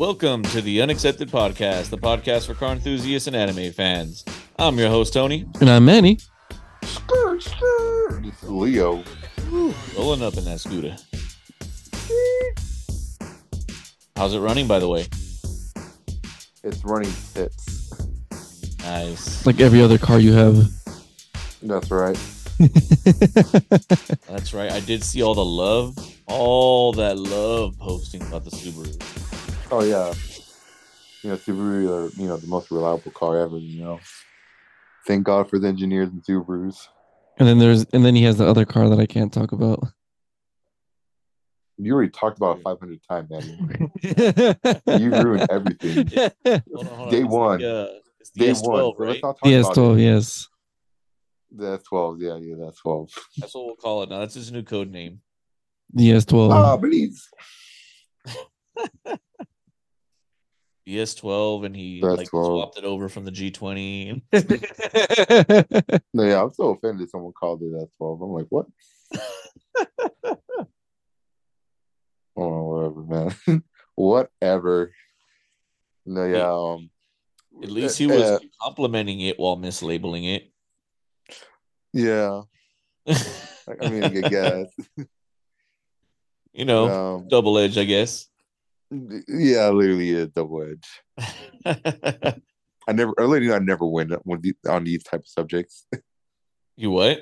Welcome to the Unaccepted Podcast, the podcast for car enthusiasts and anime fans. I'm your host, Tony. And I'm Manny. Skirt, skirt. This is Leo. Rolling up in that scooter. How's it running, by the way? It's running tips. Nice. Like every other car you have. That's right. That's right. I did see all the love, all that love posting about the Subaru. Oh yeah, you know Subaru are you know the most reliable car ever. You know, thank God for the engineers and Subarus. And then there's and then he has the other car that I can't talk about. You already talked about it 500 times, man. you ruined everything. Hold on, hold Day on. one. Like, uh, Day S12, one. Right? The S12, yes. The S12, yeah, yeah, the S12. That's what we'll call it now. That's his new code name. The S12. Ah, please. PS12 and he like swapped it over from the G20. no, yeah, I'm so offended someone called it S12. I'm like, what? oh, whatever, man. whatever. No, yeah. Um, At least he uh, was uh, complimenting it while mislabeling it. Yeah. I mean, I guess. you know, um, double edge, I guess yeah, literally a double edge. I never, I literally, I never win on these, type of subjects. you what?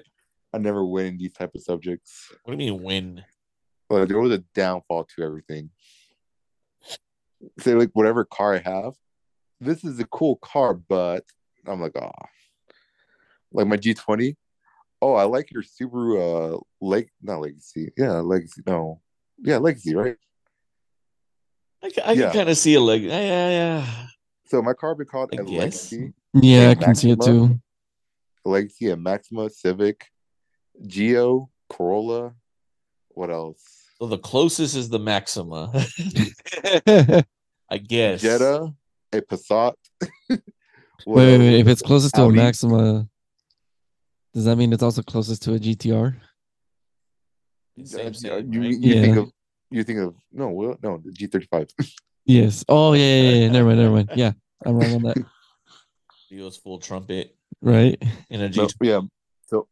I never win these type of subjects. What do you mean win? But there was a downfall to everything. Say like whatever car I have, this is a cool car, but I'm like, ah, like my G20. Oh, I like your Subaru, uh, leg, not Legacy, yeah, Legacy, no, yeah, Legacy, right? I, I Yeah. can kind of see a leg. Yeah, yeah, yeah. So my car been called I a guess. Legacy, Yeah, I Like can see it too. a Legacy, a Maxima, Civic, Geo, Corolla. What else? So the closest is the Maxima, I guess. Jetta, a Passat. What wait, wait. If it's closest to a Maxima, does that mean it's also closest to a GTR? Same, same, you, right? you think Yeah. of you think of no well, no the G thirty five. Yes. Oh yeah, yeah, yeah. Never mind, never mind. Yeah, I'm wrong on that. Leo's full trumpet Right. in a G. No, yeah. So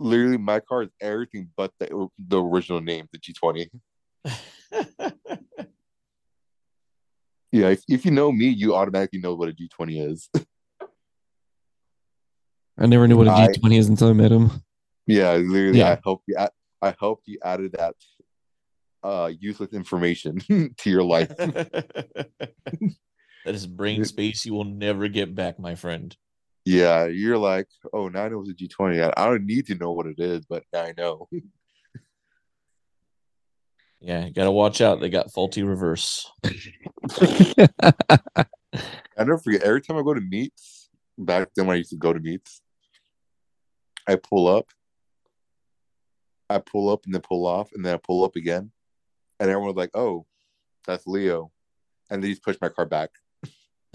literally, my car is everything but the the original name, the G twenty. Yeah, if, if you know me, you automatically know what a G twenty is. I never knew what a G twenty is until I met him. yeah, literally, Yeah. I hope you. add- I hope you added that uh useless information to your life. that is brain space you will never get back, my friend. Yeah, you're like, oh, now I know it's a G twenty. I I don't need to know what it is, but now I know. Yeah, you gotta watch out. They got faulty reverse. I never forget. Every time I go to meets, back then when I used to go to meets, I pull up, I pull up and then pull off, and then I pull up again, and everyone was like, "Oh, that's Leo," and they just push my car back.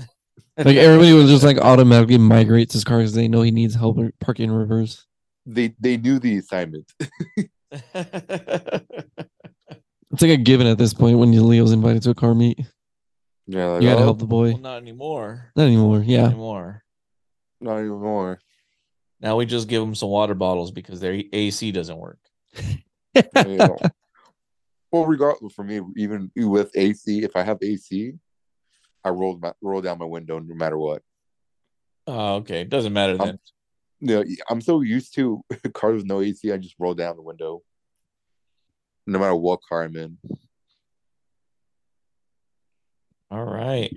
like everybody will just like automatically migrate to his car because they know he needs help parking in reverse. They they knew the assignment. It's like a given at this point when Leo's invited to a car meet. yeah, like, You gotta oh, help the boy. well, not anymore. Not anymore. Yeah. Not anymore. not anymore. Now we just give them some water bottles because their AC doesn't work. Well, regardless for me, even with AC, if I have AC, I roll my roll down my window no matter what. Oh, okay. It doesn't matter then. you know, I'm so used to cars with no AC, I just roll down the window. No matter what car I'm in. All right.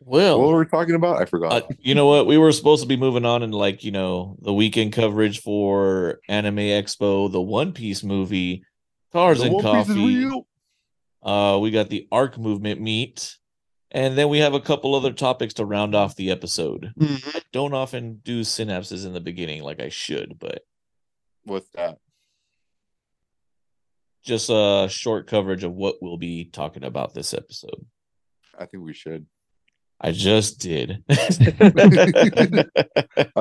Well, what were we talking about? I uh, forgot. you know what? We were supposed to be moving on and like, you know, the weekend coverage for Anime Expo, the One Piece movie, Cars and One Piece is Coffee. Uh, we got the Arc Movement meet, and then we have a couple other topics to round off the episode. I don't often do synapses in the beginning like I should, but with that? just a short coverage of what we'll be talking about this episode. I think we should. I just did. I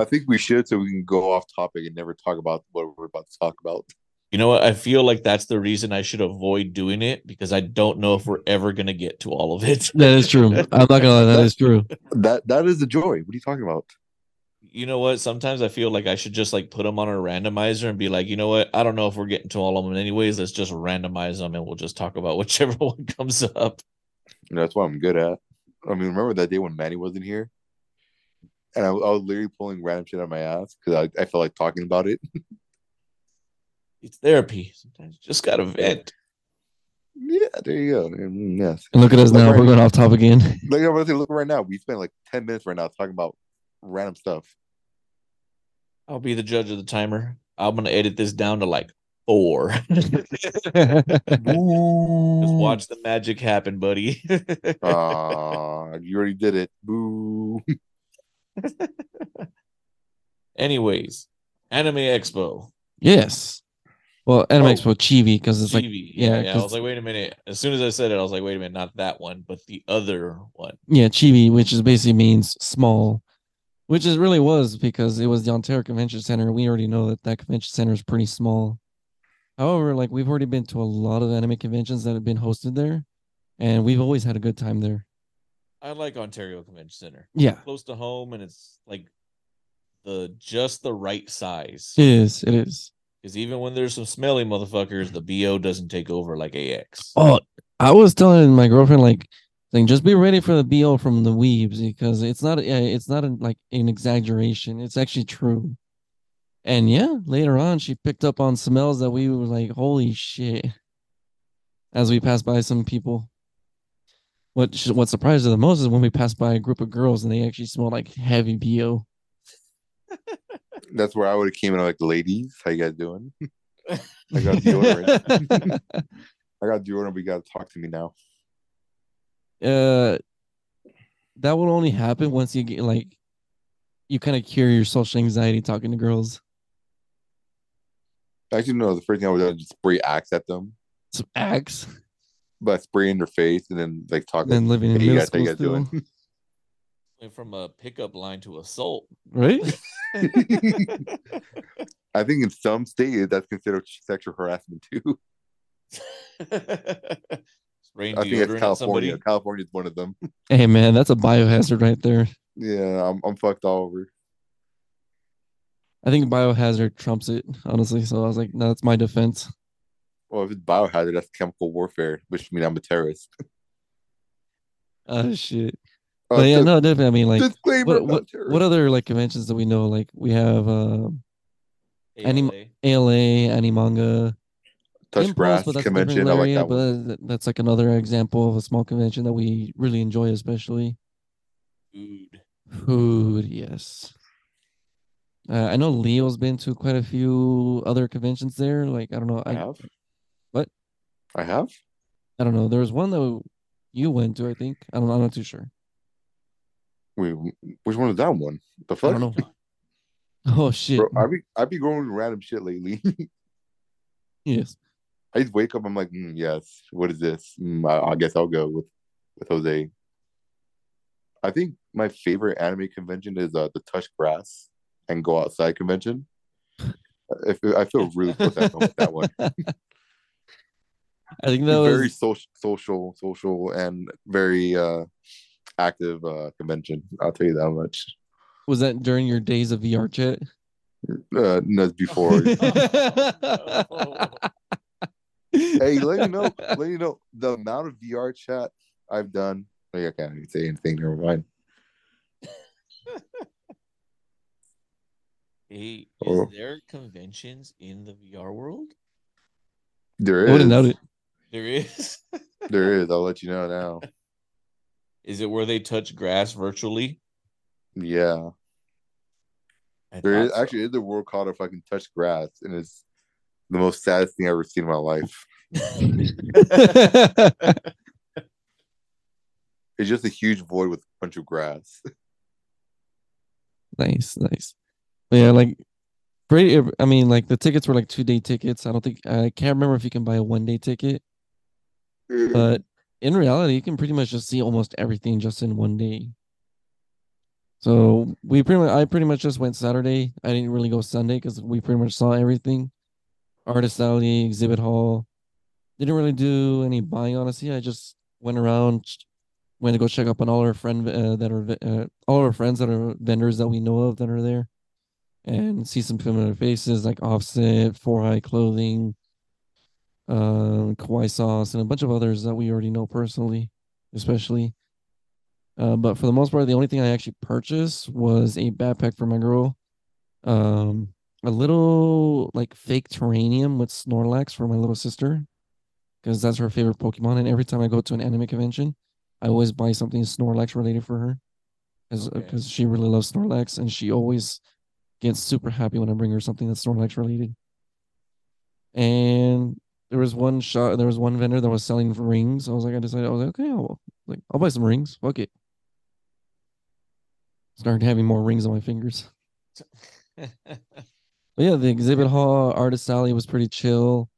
think we should so we can go off topic and never talk about what we're about to talk about. You know what? I feel like that's the reason I should avoid doing it because I don't know if we're ever gonna get to all of it. That is true. I'm not gonna lie, that is true. That that is the joy. What are you talking about? you know what? Sometimes I feel like I should just like put them on a randomizer and be like, you know what? I don't know if we're getting to all of them anyways. Let's just randomize them and we'll just talk about whichever one comes up. You know, that's what I'm good at. I mean, remember that day when Manny wasn't here, and I, I was literally pulling random shit out of my ass because I, I felt like talking about it. It's therapy. Sometimes you just gotta vent. yeah, there you go. Mm, Yes. And look at us Like now. right- We're going off top again. Like I'm gonna say, look right now. We spent like ten minutes right now talking about random stuff. I'll be the judge of the timer. I'm gonna edit this down to like four. Just watch the magic happen, buddy. Ah, you already did it. Boo. Anyways, Anime Expo. yes. Well, Anime Oh. Expo Chibi because it's like TV. yeah, yeah. I was like, wait a minute. As soon as I said it, I was like, wait a minute, not that one, but the other one. yeah Chibi, which is basically means small, which is really was because it was the Ontario Convention Center. We already know that that convention center is pretty small. However, like we've already been to a lot of anime conventions that have been hosted there, and we've always had a good time there. I like Ontario Convention Center. Yeah, Close to home, and it's like the just the right size. it is. It is. Because even when there's some smelly motherfuckers, the BO doesn't take over like AX. Oh, I was telling my girlfriend like, like just be ready for the BO from the weebs because it's not yeah, it's not a, like an exaggeration. It's actually true. And yeah, later on she picked up on smells that we were like, holy shit. As we passed by some people. What sh- what surprised her the most is when we passed by a group of girls and they actually smelled like heavy BO. That's where I would have came in like, ladies, how you guys doing? I got deodorant. I got deodorant, but you gotta talk to me now. uh that will only happen once you get like you kind of cure your social anxiety talking to girls. Actually, no, the first thing I would do is just spray axe at them, Some axe, but spray in their face and then like talk. then living in hey, you middle guys, how you school still, doing? Went from a pickup line to assault. right? I think in some states that's considered sexual harassment too. Spraying I think it's California. somebody. California is one of them. Hey man, that's a biohazard right there. Yeah, I'm I'm fucked all over. I think biohazard trumps it, honestly. So I was like, no, that's my defense. Well, if it's biohazard, that's chemical warfare, which means I'm a terrorist. Oh shit. Uh, But yeah, dis- no, definitely. I mean, like, what I'm not a what what other like conventions do we know? Like, we have uh Anim- ALA. ALA, Animanga, touch Impulse, grass but that's convention? different I like area, that one. but that- that's like another example of a small convention that we really enjoy, especially. Food. Food, yes. Uh, I know Leo's been to quite a few other conventions there. Like I don't know, I I have. What? I have. I don't know. There was one that you went to. I think I don't. I'm not too sure. Wait, which one is that one? The I fuck? don't know. Oh shit! Bro, I be I be going random shit lately. yes. I just wake up. I'm like, mm, yes. What is this? Mm, I, I guess I'll go with with Jose. I think my favorite anime convention is uh, the Touch Grass and Go Outside convention. If I feel really close at home with that one. I think that was very social, social, social, and very uh, active uh, convention. I'll tell you that much. was that during your days of VR chat. Uh, no, before. hey, let me know. Let you know the amount of VR chat I've done. Like, I can't even say anything. Never mind. Hey, is Oh. there conventions in the VR world? There I wouldn't doubt is. it. There is. There is. I'll let you know now. Is it where they touch grass virtually? Yeah, I there is so. actually is a world called if I can touch grass, and it's the most saddest thing I've ever seen in my life. It's just a huge void with a bunch of grass. nice, nice. But yeah, like great. I mean, like the tickets were like two day tickets. I don't think I can't remember if you can buy a one day ticket, mm. but in reality, you can pretty much just see almost everything just in one day. So we pretty much, I pretty much just went Saturday. I didn't really go Sunday because we pretty much saw everything. artist alley, exhibit hall. Didn't really do any buying, honestly. I just went around, went to go check up on all our friend uh, that are uh, all our friends that are vendors that we know of that are there, and see some familiar faces like Offset, Four Eye Clothing, um, Kawaii Sauce, and a bunch of others that we already know personally, especially. Uh, but for the most part, the only thing I actually purchased was a backpack for my girl. Um, a little like fake terranium with Snorlax for my little sister, because that's her favorite Pokemon. And every time I go to an anime convention, I always buy something Snorlax related for her, because Okay. she really loves Snorlax, and she always gets super happy when I bring her something that's Snorlax related. And there was one shop, there was one vendor that was selling rings. I was like, I decided, I was like, okay, I'll, like, I'll buy some rings. Fuck it. Started having more rings on my fingers. But yeah, the exhibit hall, artist alley was pretty chill.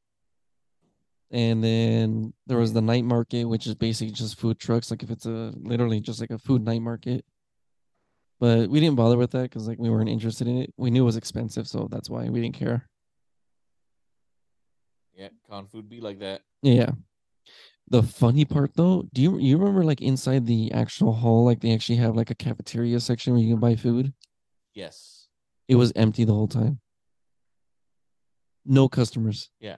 And then there was the night market, which is basically just food trucks. Like if it's a literally just like a food night market. But we didn't bother with that because like we weren't interested in it. We knew it was expensive, so that's why we didn't care. Yeah, con food be like that. Yeah. The funny part though, do you you remember like inside the actual hall, like they actually have like a cafeteria section where you can buy food? Yes. It was empty the whole time. No customers. Yeah.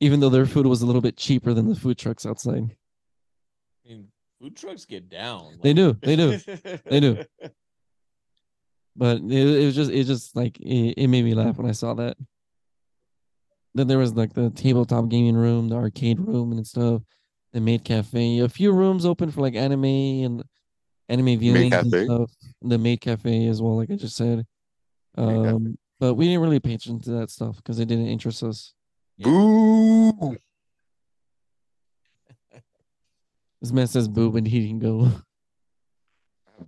Even though their food was a little bit cheaper than the food trucks outside. I mean, food trucks get down. They do, they do, they do. But it, it was just it just like it, it made me laugh when I saw that. Then there was like the tabletop gaming room, the arcade room and stuff, the maid cafe, a few rooms open for like anime and anime viewing and stuff. The maid cafe as well, like I just said. Um, but we didn't really pay attention to that stuff because it didn't interest us. Yeah. Boo! This man says boo, but he didn't go.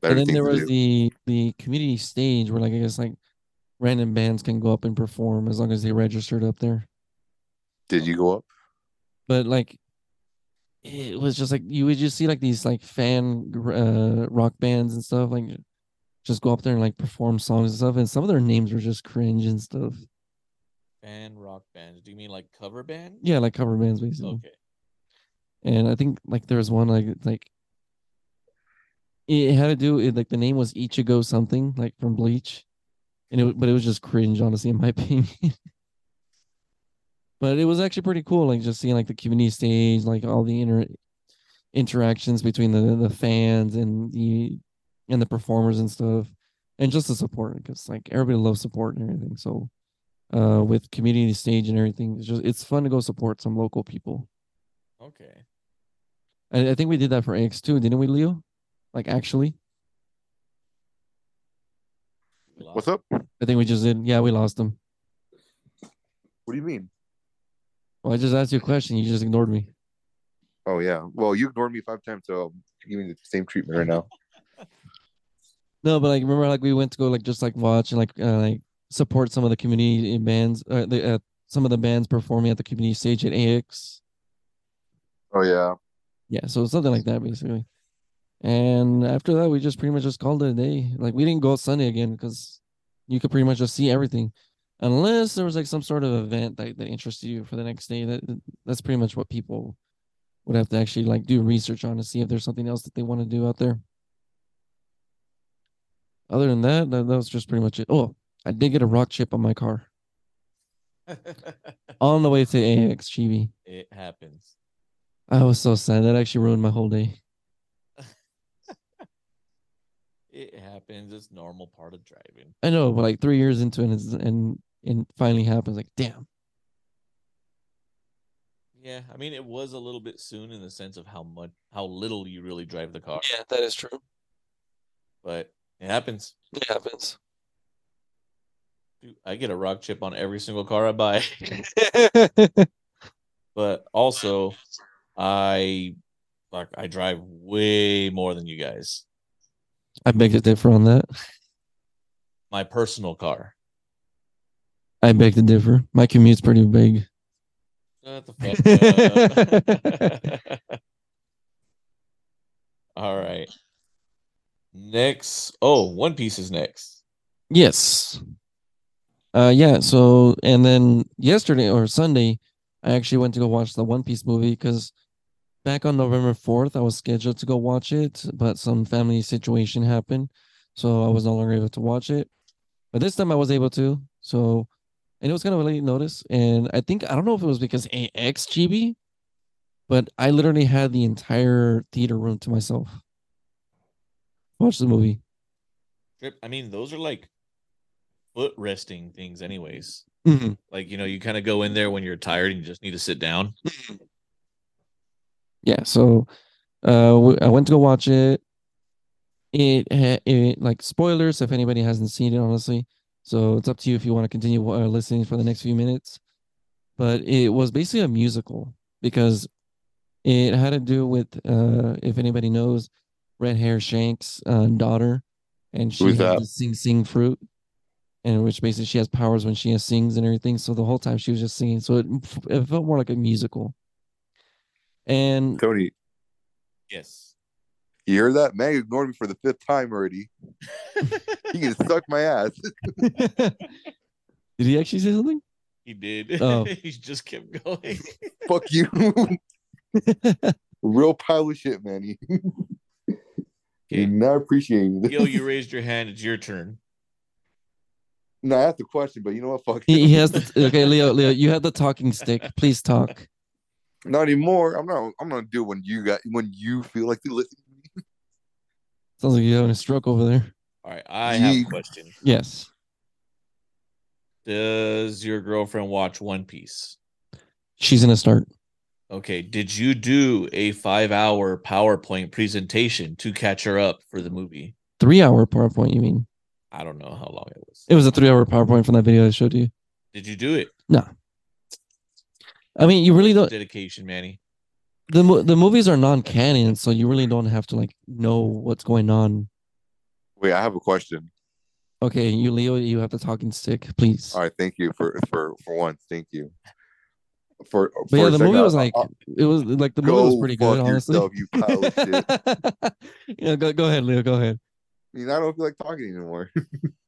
And then there was do. the the community stage where like I guess like random bands can go up and perform as long as they registered up there. Did you go up? But like it was just like you would just see like these like fan uh rock bands and stuff like just go up there and like perform songs and stuff and some of their names were just cringe and stuff. Fan rock bands. Do you mean like cover band? Yeah, like cover bands basically. Okay. And I think like there was one like like it had to do it like the name was Ichigo something like from Bleach, and it but it was just cringe honestly in my opinion. But it was actually pretty cool like just seeing like the community stage like all the inter interactions between the the fans and the and the performers and stuff and just the support because like everybody loves support and everything so uh with community stage and everything it's just it's fun to go support some local people Okay. I, I think we did that for AX2, didn't we, Leo? Like actually, What's up? I think we just did. Yeah, we lost them. What do you mean? Well, I just asked you a question. You just ignored me. Oh yeah. Well, you ignored me five times, so I'm giving the same treatment right now. No, but like remember, like we went to go like just like watch and like uh, like support some of the community bands, uh, the uh, some of the bands performing at the community stage at AX. Oh yeah. Yeah, so something like that basically. And after that, we just pretty much just called it a day. Like we didn't go Sunday again because you could pretty much just see everything, unless there was like some sort of event that, that interested you for the next day. That that's pretty much what people would have to actually like do research on to see if there's something else that they want to do out there. Other than that, that, that was just pretty much it. Oh, I did get a rock chip on my car on the way to AX Chibi. it happens. I was so sad. That actually ruined my whole day. It happens. It's normal part of driving. I know, but like three years into it, and and finally happens. Like, damn. Yeah, I mean it was a little bit soon in the sense of how much how little you really drive the car. Yeah, that is true. But it happens. It happens. Dude, I get a rock chip on every single car I buy. but also I like I drive way more than you guys. I beg to differ on that. My personal car. I beg to differ. My commute's pretty big. Shut the fuck up. All right. Next. Oh, One Piece is next. Yes. Uh, yeah. So, and then yesterday or Sunday, I actually went to go watch the One Piece movie because back on November 4th, I was scheduled to go watch it, but some family situation happened. So I was no longer able to watch it. But this time I was able to. So, and it was kind of a late notice. And I think, I don't know if it was because AX Chibi, but I literally had the entire theater room to myself. Watch the movie. I mean, those are like foot resting things, anyways. Mhm. Like you know, you kind of go in there when you're tired and you just need to sit down. yeah so uh i went to go watch it it, it like spoilers if anybody hasn't seen it honestly so it's up to you if you want to continue uh, listening for the next few minutes. But it was basically a musical because it had to do with uh if anybody knows red hair shanks uh, daughter and she Who's had the sing sing fruit and which basically she has powers when she sings and everything. So the whole time she was just singing. So it, it felt more like a musical. And Tony, Yes. You hear that? Meg ignored me for the fifth time already. He can suck my ass. Did he actually say something? he did. Oh. he just kept going. Fuck you. Real pile of shit, Manny. You're Okay. not appreciating this. Yo, you raised your hand. It's your turn. No, I asked the question, but you know what? Fuck he, he has the okay, Leo. Leo, you have the talking stick. Please talk. Not anymore. I'm not. I'm gonna do it when you got when you feel like to listen to me. Sounds like you're having a stroke over there. All right, I have a question. Yes. Does your girlfriend watch One Piece? She's gonna start. Okay, did you do a five-hour PowerPoint presentation to catch her up for the movie? Three hour PowerPoint, you mean? I don't know how long it was. It was a three hour PowerPoint from that video I showed you. Did you do it? No. I mean, you really don't. Dedication, Manny. The the movies are non canon, so you really don't have to like know what's going on. Wait, I have a question. Okay, you Leo, you have the talking stick, please. All right, thank you for for for once. Thank you. For, But for yeah, the second, movie was like I- it was like the movie was pretty good, honestly. yourself, you pile of shit. yeah, go go ahead, Leo. Go ahead. I mean, I don't feel like talking anymore.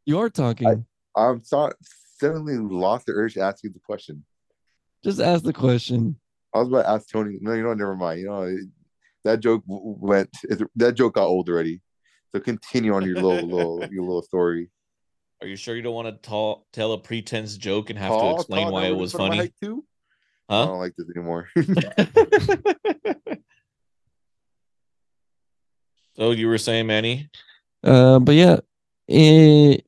You are talking. I'm so, suddenly lost the urge to ask you the question. Just ask the question. I was about to ask Tony. No, you know, never mind. You know, that joke went. That joke got old already. So continue on your little little your little story. Are you sure you don't want to tell tell a pretense joke and have to explain tall, why it was was in front of my funny? height too? I don't like this anymore. so you were saying, Manny? Uh, but yeah, it,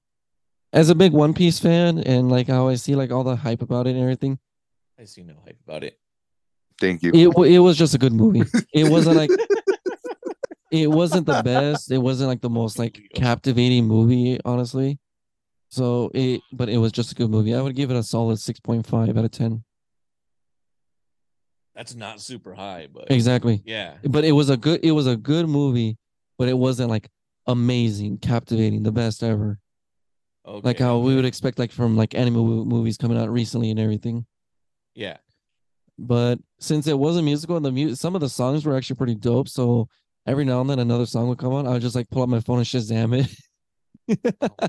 as a big One Piece fan, and like how I see like all the hype about it and everything, I see no hype about it. Thank you. it it was just a good movie. It wasn't like it wasn't the best. It wasn't like the most like captivating movie, honestly. So it, but it was just a good movie. I would give it a solid six point five out of ten. That's not super high, but Exactly. yeah. But it was a good. It was a good movie, but it wasn't like amazing, captivating, the best ever. Okay. Like how we would expect, like from like anime movies coming out recently and everything. Yeah. But since it was a musical and the mu- some of the songs were actually pretty dope, so every now and then another song would come on. I would just like pull out my phone and Shazam it, Oh,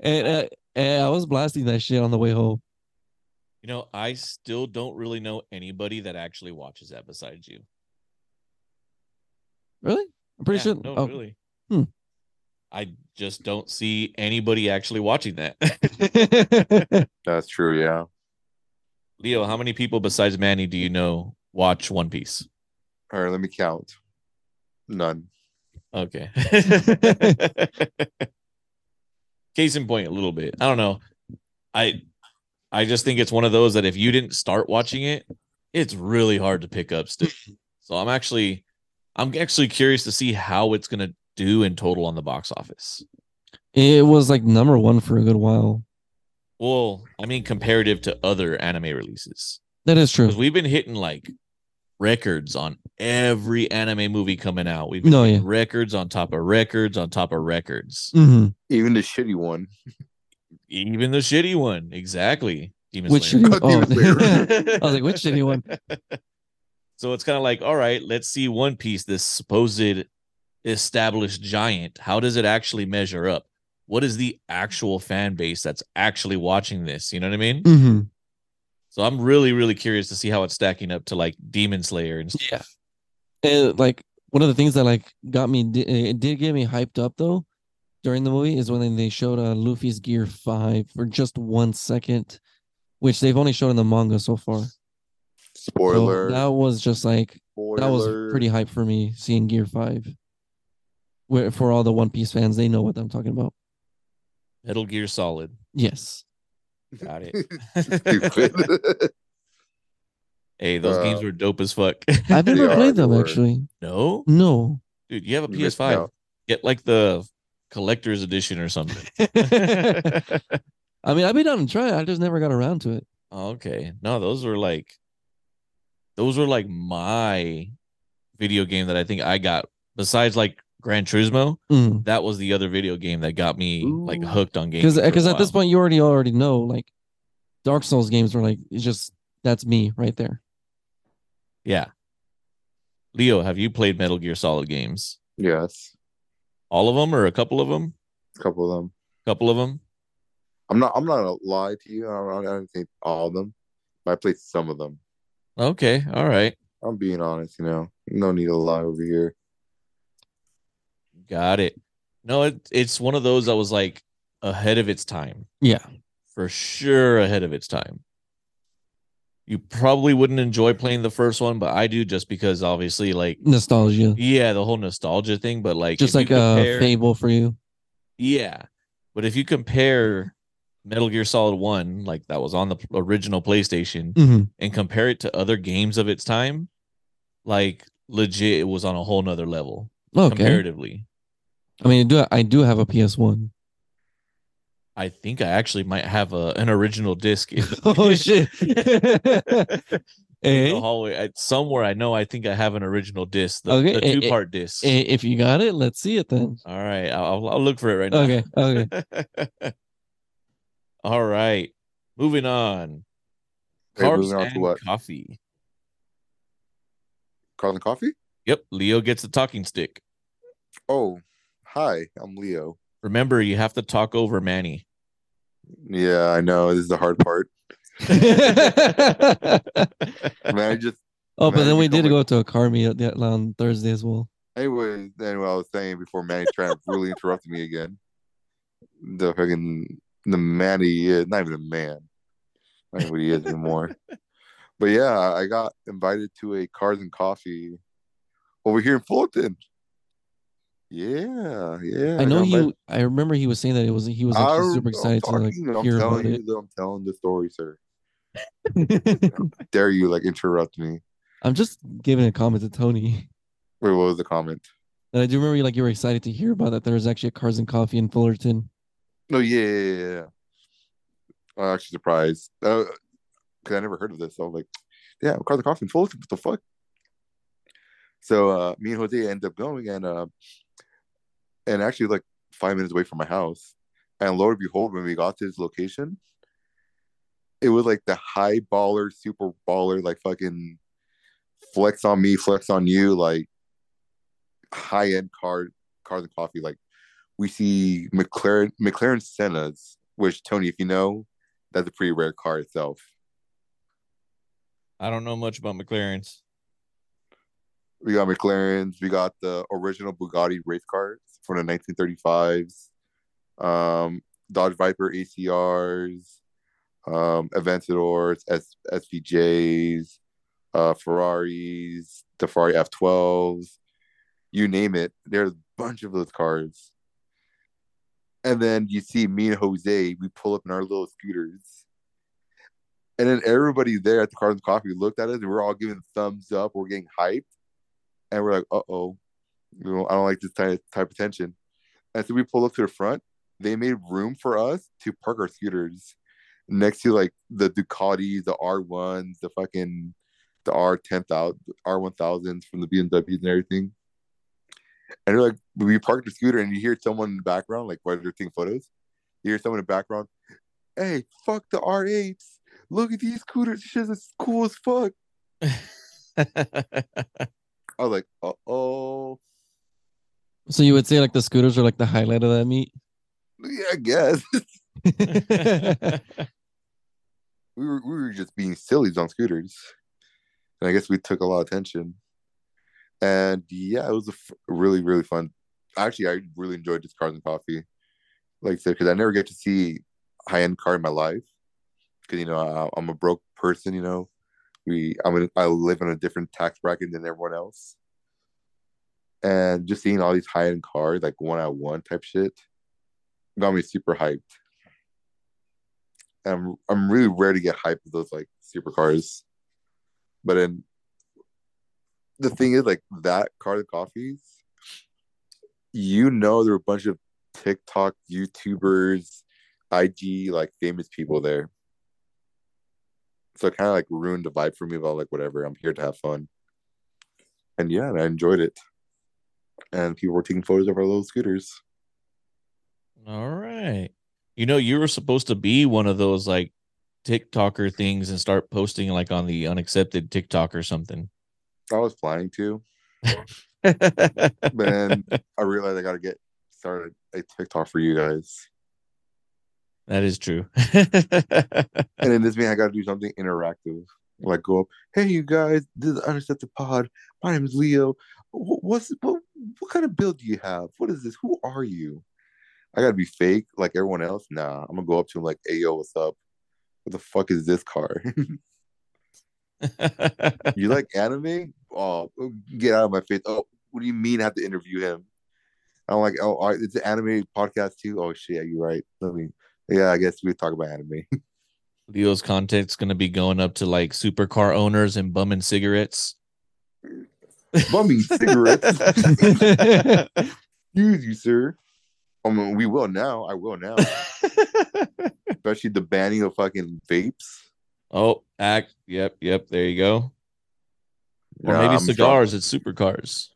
and, uh, and I was blasting that shit on the way home. You know, I still don't really know anybody that actually watches that besides you. Really? I'm pretty Yeah, sure. No, oh, really. Hmm. I just don't see anybody actually watching that. That's true. Yeah. Leo, how many people besides Manny do you know watch One Piece? All right. Let me count. None. Okay. Case in point, a little bit. I don't know. I I just think it's one of those that if you didn't start watching it, it's really hard to pick up still. So I'm actually I'm actually curious to see how it's gonna do in total on the box office. it was like number one for a good while. Well, I mean comparative to other anime releases. That is true. Because we've been hitting like records on every anime movie coming out. We've been No, hitting yeah. records on top of records on top of records. hmm Even the shitty one. Even the shitty one. Exactly. Demon Which Slayer. shitty? Oh, I was like, which shitty one? So it's kind of like, all right, let's see One Piece, this supposed established giant. How does it actually measure up? What is the actual fan base that's actually watching this? You know what I mean? hmm So I'm really, really curious to see how it's stacking up to like Demon Slayer and stuff. Yeah. And like one of the things that like got me, it did get me hyped up though during the movie is when they showed uh, Luffy's Gear Five for just one second, which they've only shown in the manga so far. So Spoiler. that was just like spoiler. that was pretty hype for me seeing Gear Five. Where for all the One Piece fans, they know what I'm talking about. Metal Gear Solid. Yes. Got it. Hey, those Uh, games were dope as fuck. I've never played them were. actually. no, No. dude, you have a You PS5. out. Get like the collector's edition or something. I mean, I've been down to try it. I just never got around to it. Okay. No, those were like those were like my video game that I think I got besides like Gran Turismo. Mm. That was the other video game that got me like hooked on games. Because because at this point you already already know like Dark Souls games were like it's just that's me right there. yeah. Leo, have you played Metal Gear Solid games? yes, All of them or a couple of them? a couple of them. A couple of them? I'm not. I'm not gonna lie to you. I don't, I don't think all of them, but I played some of them. Okay, all right. I'm being honest. You know, no need to lie over here. Got it. No, it, it's one of those that was like ahead of its time. Yeah. For sure ahead of its time. You probably wouldn't enjoy playing the first one, but I do just because obviously like Nostalgia. yeah, the whole nostalgia thing, but like Just like a compare- fable for you. Yeah. But if you compare Metal Gear Solid 1, like that was on the original PlayStation, hmm and compare it to other games of its time, like legit, it was on a whole nother level Okay. comparatively. I mean, I do I do have a PS One. I think I actually might have a an original disc. oh shit. in the hallway. I, somewhere I know I think I have an original disc, the, Okay, the eh, eh, two part disc. eh, if you got it, let's see it then. All right, I'll, I'll look for it right now. Okay. Okay. All right, moving on. Hey, Carbs moving on to and what? coffee. Cars and Coffee. Yep, Leo gets the talking stick. Oh, hi. I'm Leo. Remember, you have to talk over Manny. Yeah, I know. This is the hard part. Man, I just oh, but then you we did me- go to a car meet that- on Thursday as well. anyway. Anyway, I was saying before Manny trying to really interrupt me again. The fucking the man he is, not even a man. Not even what he is anymore. But yeah, I got invited to a Cars and Coffee over here in Fullerton. Yeah, yeah. I know he. I remember he was saying that it was he was don't- super I'm excited to like talking, I'm hear telling about you, I'm telling the story, sir. Dare you like interrupt me? I'm just giving a comment to Tony. Wait, what was the comment? And I do remember you like you were excited to hear about that there was actually a Cars and Coffee in Fullerton. No, yeah, yeah, yeah. I'm actually surprised because I never heard of this. So I was like, yeah, Cars and Coffee in Fullerton. What the fuck? So uh, me and Jose end up going, and uh, and actually like five minutes away from my house. And lo and behold, when we got to this location, it was like the high baller, super baller, like fucking flex on me, flex on you, like high end car cars and coffee. Like we see McLaren McLaren Senna's, which Tony, if you know, that's a pretty rare car itself. I don't know much about McLaren's. We got McLaren's, we got the original Bugatti race cars from the 1935s, um, Dodge Viper ACRs, um, Aventadors, S- SVJs, uh, Ferraris, the Ferrari F12s, you name it. There's a bunch of those cars. And then you see me and Jose, we pull up in our little scooters. And then everybody there at the Cars and Coffee looked at us and we're all giving thumbs up. We're getting hyped. And we're like, uh oh, you know, I don't like this type, type of tension. And so we pull up to the front. They made room for us to park our scooters next to like the Ducatis, the R1s, the fucking the R10000, R1000s from the BMWs and everything. And they're like, we parked the scooter and you hear someone in the background, like while they're taking photos, you hear someone in the background, hey, fuck the R8s. Look at these scooters. This shit is cool as fuck. I was like, uh oh. So you would say like the scooters are like the highlight of that meet? Yeah, I guess we were we were just being sillies on scooters, and I guess we took a lot of attention. And yeah, it was a f- really really fun. Actually, I really enjoyed this cars and coffee, like I said, because I never get to see high end car in my life. Because you know I, I'm a broke person, you know. We I'm in, I live in a different tax bracket than everyone else, and just seeing all these high end cars like one on one type shit got me super hyped. I'm I'm really rare to get hyped with those like supercars. But then the thing is like that car the coffees, you know there were a bunch of TikTok YouTubers, IG like famous people there. So it kind of like ruined the vibe for me about like whatever, I'm here to have fun. And yeah, I enjoyed it. And people were taking photos of our little scooters. All right. You know, you were supposed to be one of those like TikToker things and start posting like on the unaccepted TikTok or something. I was planning to, but then I realized I got to get started a TikTok for you guys. That is true. And then this means I got to do something interactive. Like go up, hey you guys, this is Unaccepted Pod. My name is Leo. What's what, what kind of build do you have? What is this? Who are you? I gotta be fake like everyone else. Nah, I'm gonna go up to him like, hey yo, what's up? What the fuck is this car? you like anime? Oh, get out of my face. Oh, what do you mean I have to interview him? I'm like, oh, all right, it's an anime podcast too. Oh shit, yeah, you're right. Let me yeah, I guess we talk about anime. Leo's content's gonna be going up to like supercar owners and bumming cigarettes. Bumming cigarettes. Excuse you, sir. I mean, we will now. I will now. Especially the banning of fucking vapes. oh, act. Yep, yep. There you go. Or Nah, maybe I'm cigars at supercars.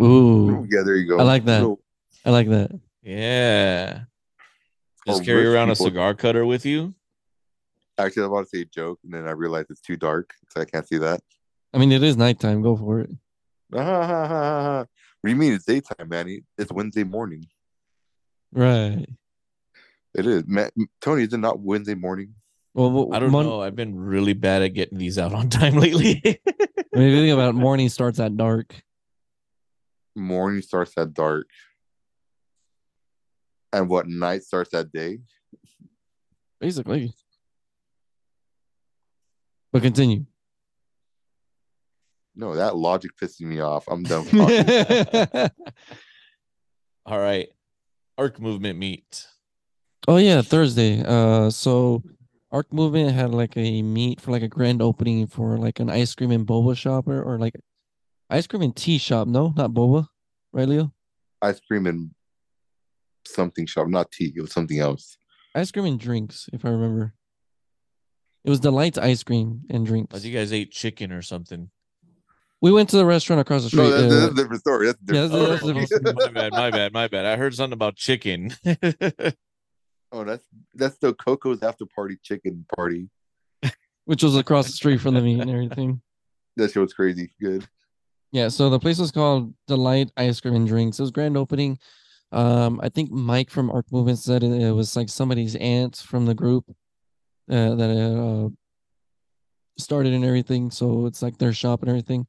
Ooh, shocked. Yeah, there you go. I like that. So, I like that. Yeah. Just oh, carry rich around a cigar cutter with you. actually, I was about to say a joke, and then I realized it's too dark, so I can't see that. I mean, it is nighttime. Go for it. What do you mean it's daytime, Manny? It's Wednesday morning. Right. It is. Ma- Tony, is it not Wednesday morning? Well, well, I don't mon- know. I've been really bad at getting these out on time lately. I mean, if you think about it, morning starts at dark. Morning starts at dark. And what night starts at day? Basically. But continue. No, that logic pisses me off. I'm done. All right. Arc movement meet. oh yeah, Thursday. Uh, so Arc Movement had like a meet for like a grand opening for like an ice cream and boba shop or, or like ice cream and tea shop. No, not boba, right, Leo? Ice cream and something shop, not tea. It was something else. Ice cream and drinks, if I remember. It was Delight's ice cream and drinks. As you guys ate chicken or something. We went to the restaurant across the street. No, that's, uh, that's a different story. That's a Yeah, different that's- story. that's a different my bad, my bad, my bad. I heard something about chicken. oh, that's that's the Coco's after party chicken party. which was across the street from the meet and everything. That shit was crazy. Good. Yeah, so the place was called Delight Ice Cream and Drinks. It was grand opening. Um, I think Mike from Arc Movement said it, it was like somebody's aunt from the group uh, that uh, started and everything. So it's like their shop and everything.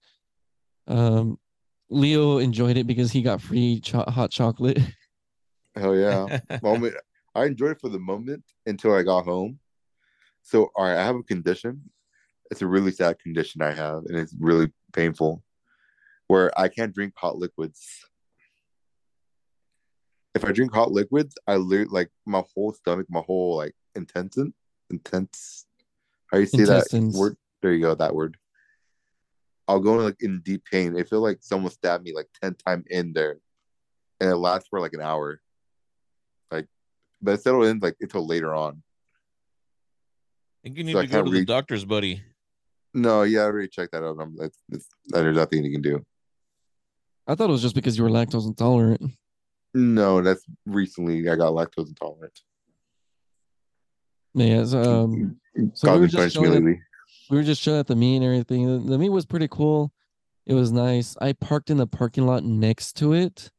Um, Leo enjoyed it because he got free cho- hot chocolate. Hell yeah. moment. I enjoyed it for the moment until I got home. So, all right, I have a condition. It's a really sad condition I have, and it's really painful. Where I can't drink hot liquids. If I drink hot liquids, I literally like my whole stomach, my whole like intense, intense. How you say Intestines. that word? There you go, that word. I'll go like in deep pain. It feel like someone stabbed me like ten times in there, and it lasts for like an hour. Like, but it settled in like until later on. I think you need So I to go can't to the read- doctor's, buddy. No, yeah, I already checked that out. I'm, it's, it's, there's nothing you can do. I thought it was just because you were lactose intolerant. No, that's recently I got lactose intolerant. Yeah, so, um, so we Causing were just punishment chilling at- lately. We were just chilling at the meet and everything. The, meet was pretty cool. It was nice. I parked in the parking lot next to it.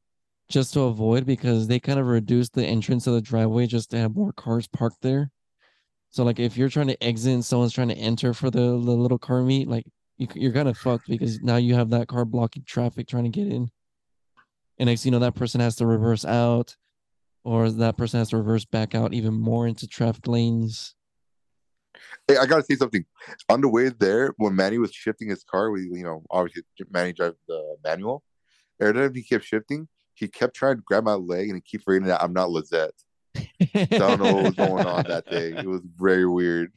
just to avoid because they kind of reduced the entrance of the driveway just to have more cars parked there. So like if you're trying to exit and someone's trying to enter for the, the little car meet, like you, you're kind of fucked because now you have that car blocking traffic trying to get in. And next, you know, that person has to reverse out or that person has to reverse back out even more into traffic lanes. I gotta say something. On the way there, when Manny was shifting his car, we you know obviously Manny drives the manual. Every time he kept shifting, he kept trying to grab my leg, and he keeps forgetting that I'm not Lizette. I don't know what was going on that day. It was very weird.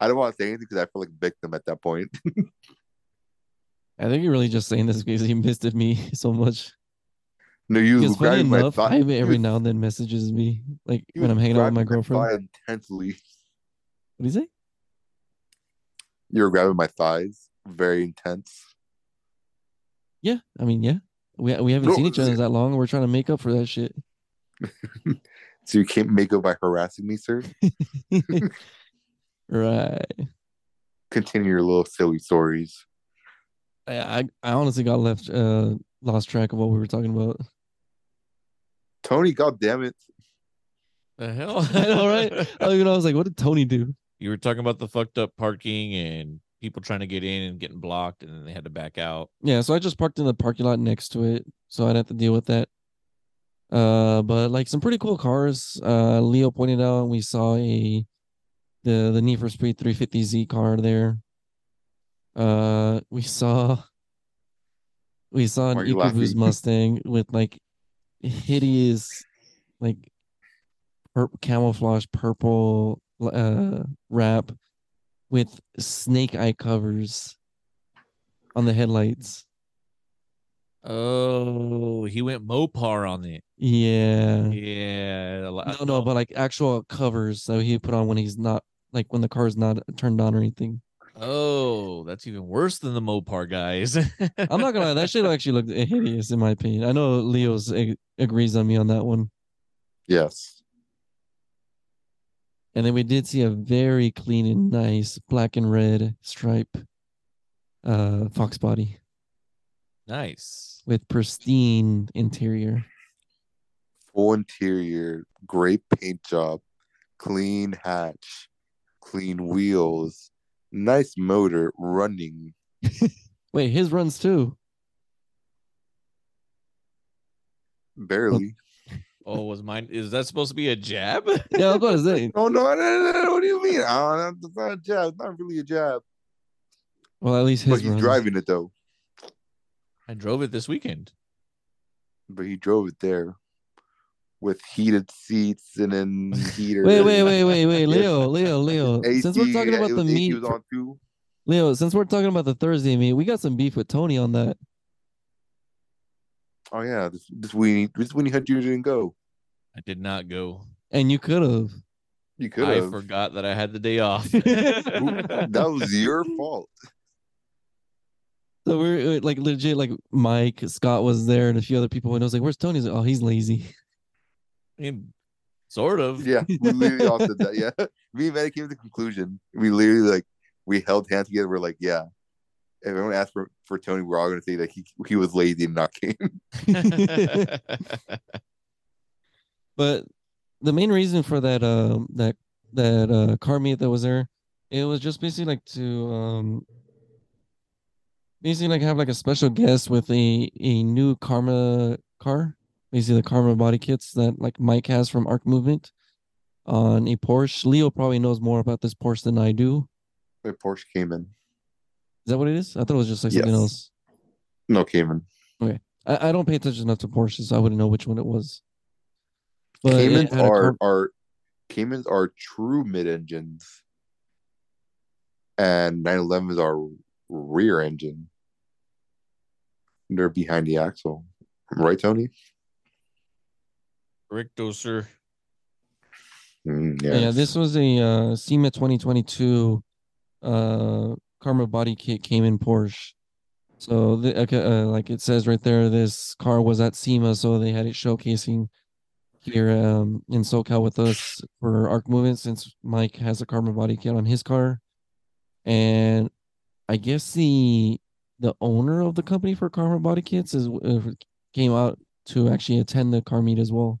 I don't want to say anything because I feel like a victim at that point. I think you're really just saying this because he missed at me so much. no, you Because funny enough, he every was- now and then messages me like when I'm hanging out with my girlfriend. intensely. What do you say? You were grabbing my thighs, very intense. Yeah, I mean, yeah. We we haven't No, seen each other that long. We're trying to make up for that shit. So you can't make up by harassing me, sir. right. Continue your little silly stories. I, I I honestly got left uh lost track of what we were talking about. Tony, god damn it. The hell? I know, right? Oh, you know, I was like, what did Tony do? You were talking about the fucked up parking and people trying to get in and getting blocked, and then they had to back out. Yeah, so I just parked in the parking lot next to it, so I'd have to deal with that. Uh, but like some pretty cool cars. Uh, Leo pointed out we saw a the the Need for Speed 350Z car there. Uh, we saw we saw an Why are you EcoBoost laughing? Mustang with like hideous, like pur- camouflage purple uh wrap with snake eye covers on the headlights. Oh, he went Mopar on it. Yeah. Yeah. a lot- No, no, but like actual covers that he put on when he's not like when the car's not turned on or anything. Oh, that's even worse than the Mopar guys. I'm not gonna lie, that shit actually looked hideous in my opinion. I know Leo's ag- agrees on me on that one. Yes. And then we did see a very clean and nice black and red stripe uh fox body nice. with pristine interior. Full interior, great paint job, clean hatch, clean wheels, nice motor running. Wait, his runs too. Barely. Oh, was mine? Is that supposed to be a jab? Yeah, I was about to say. Oh no, no, no, no, what do you mean? Oh, that's not a jab. It's not really a jab. Well, at least But he's runs. driving it though. I drove it this weekend. But he drove it there with heated seats and then heater. Wait, wait, wait, wait, wait, Leo, Leo, Leo, Leo. Since we're talking about the meat, was on too. Leo, since we're talking about the Thursday meet, we got some beef with Tony on that. Oh yeah, this this weenie this weenie hunter didn't go. I did not go. And you could have. You could I forgot that I had the day off. that was your fault. So we're uh, like legit, like Mike, Scott was there, and a few other people. And I was like, "Where's Tony?" He's like, "Oh, he's lazy." I mean, sort of. Yeah, we literally all said that. Yeah, me and Maddie came to the conclusion. We literally like we held hands together. We're like, yeah. If everyone asked for, for Tony, we're all gonna say that he he was lazy and not came. But the main reason for that, um, that that uh car meet that was there, it was just basically like to um, basically like have like a special guest with a a new Karma car, basically the Karma body kits that like Mike has from Arc Movement on a Porsche. Leo probably knows more about this Porsche than I do. Wait, Porsche Cayman. Is that what it is? I thought it was just like something Yes. else. No, Cayman. I, I don't pay attention enough to Porsches, so I wouldn't know which one it was. But it Caymans had are car- are Caymans are true mid engines, and 911s are rear engine. They're behind the axle, right, Tony? Correcto, sir. Mm, Yeah, this was a uh, SEMA 2022 uh, Karma body kit came in Porsche. So, the, uh, like it says right there, this car was at SEMA, so they had it showcasing here um, in SoCal with us for Arc Movement since Mike has a Karma body kit on his car. And I guess the the owner of the company for Karma body kits is uh, came out to actually attend the car meet as well.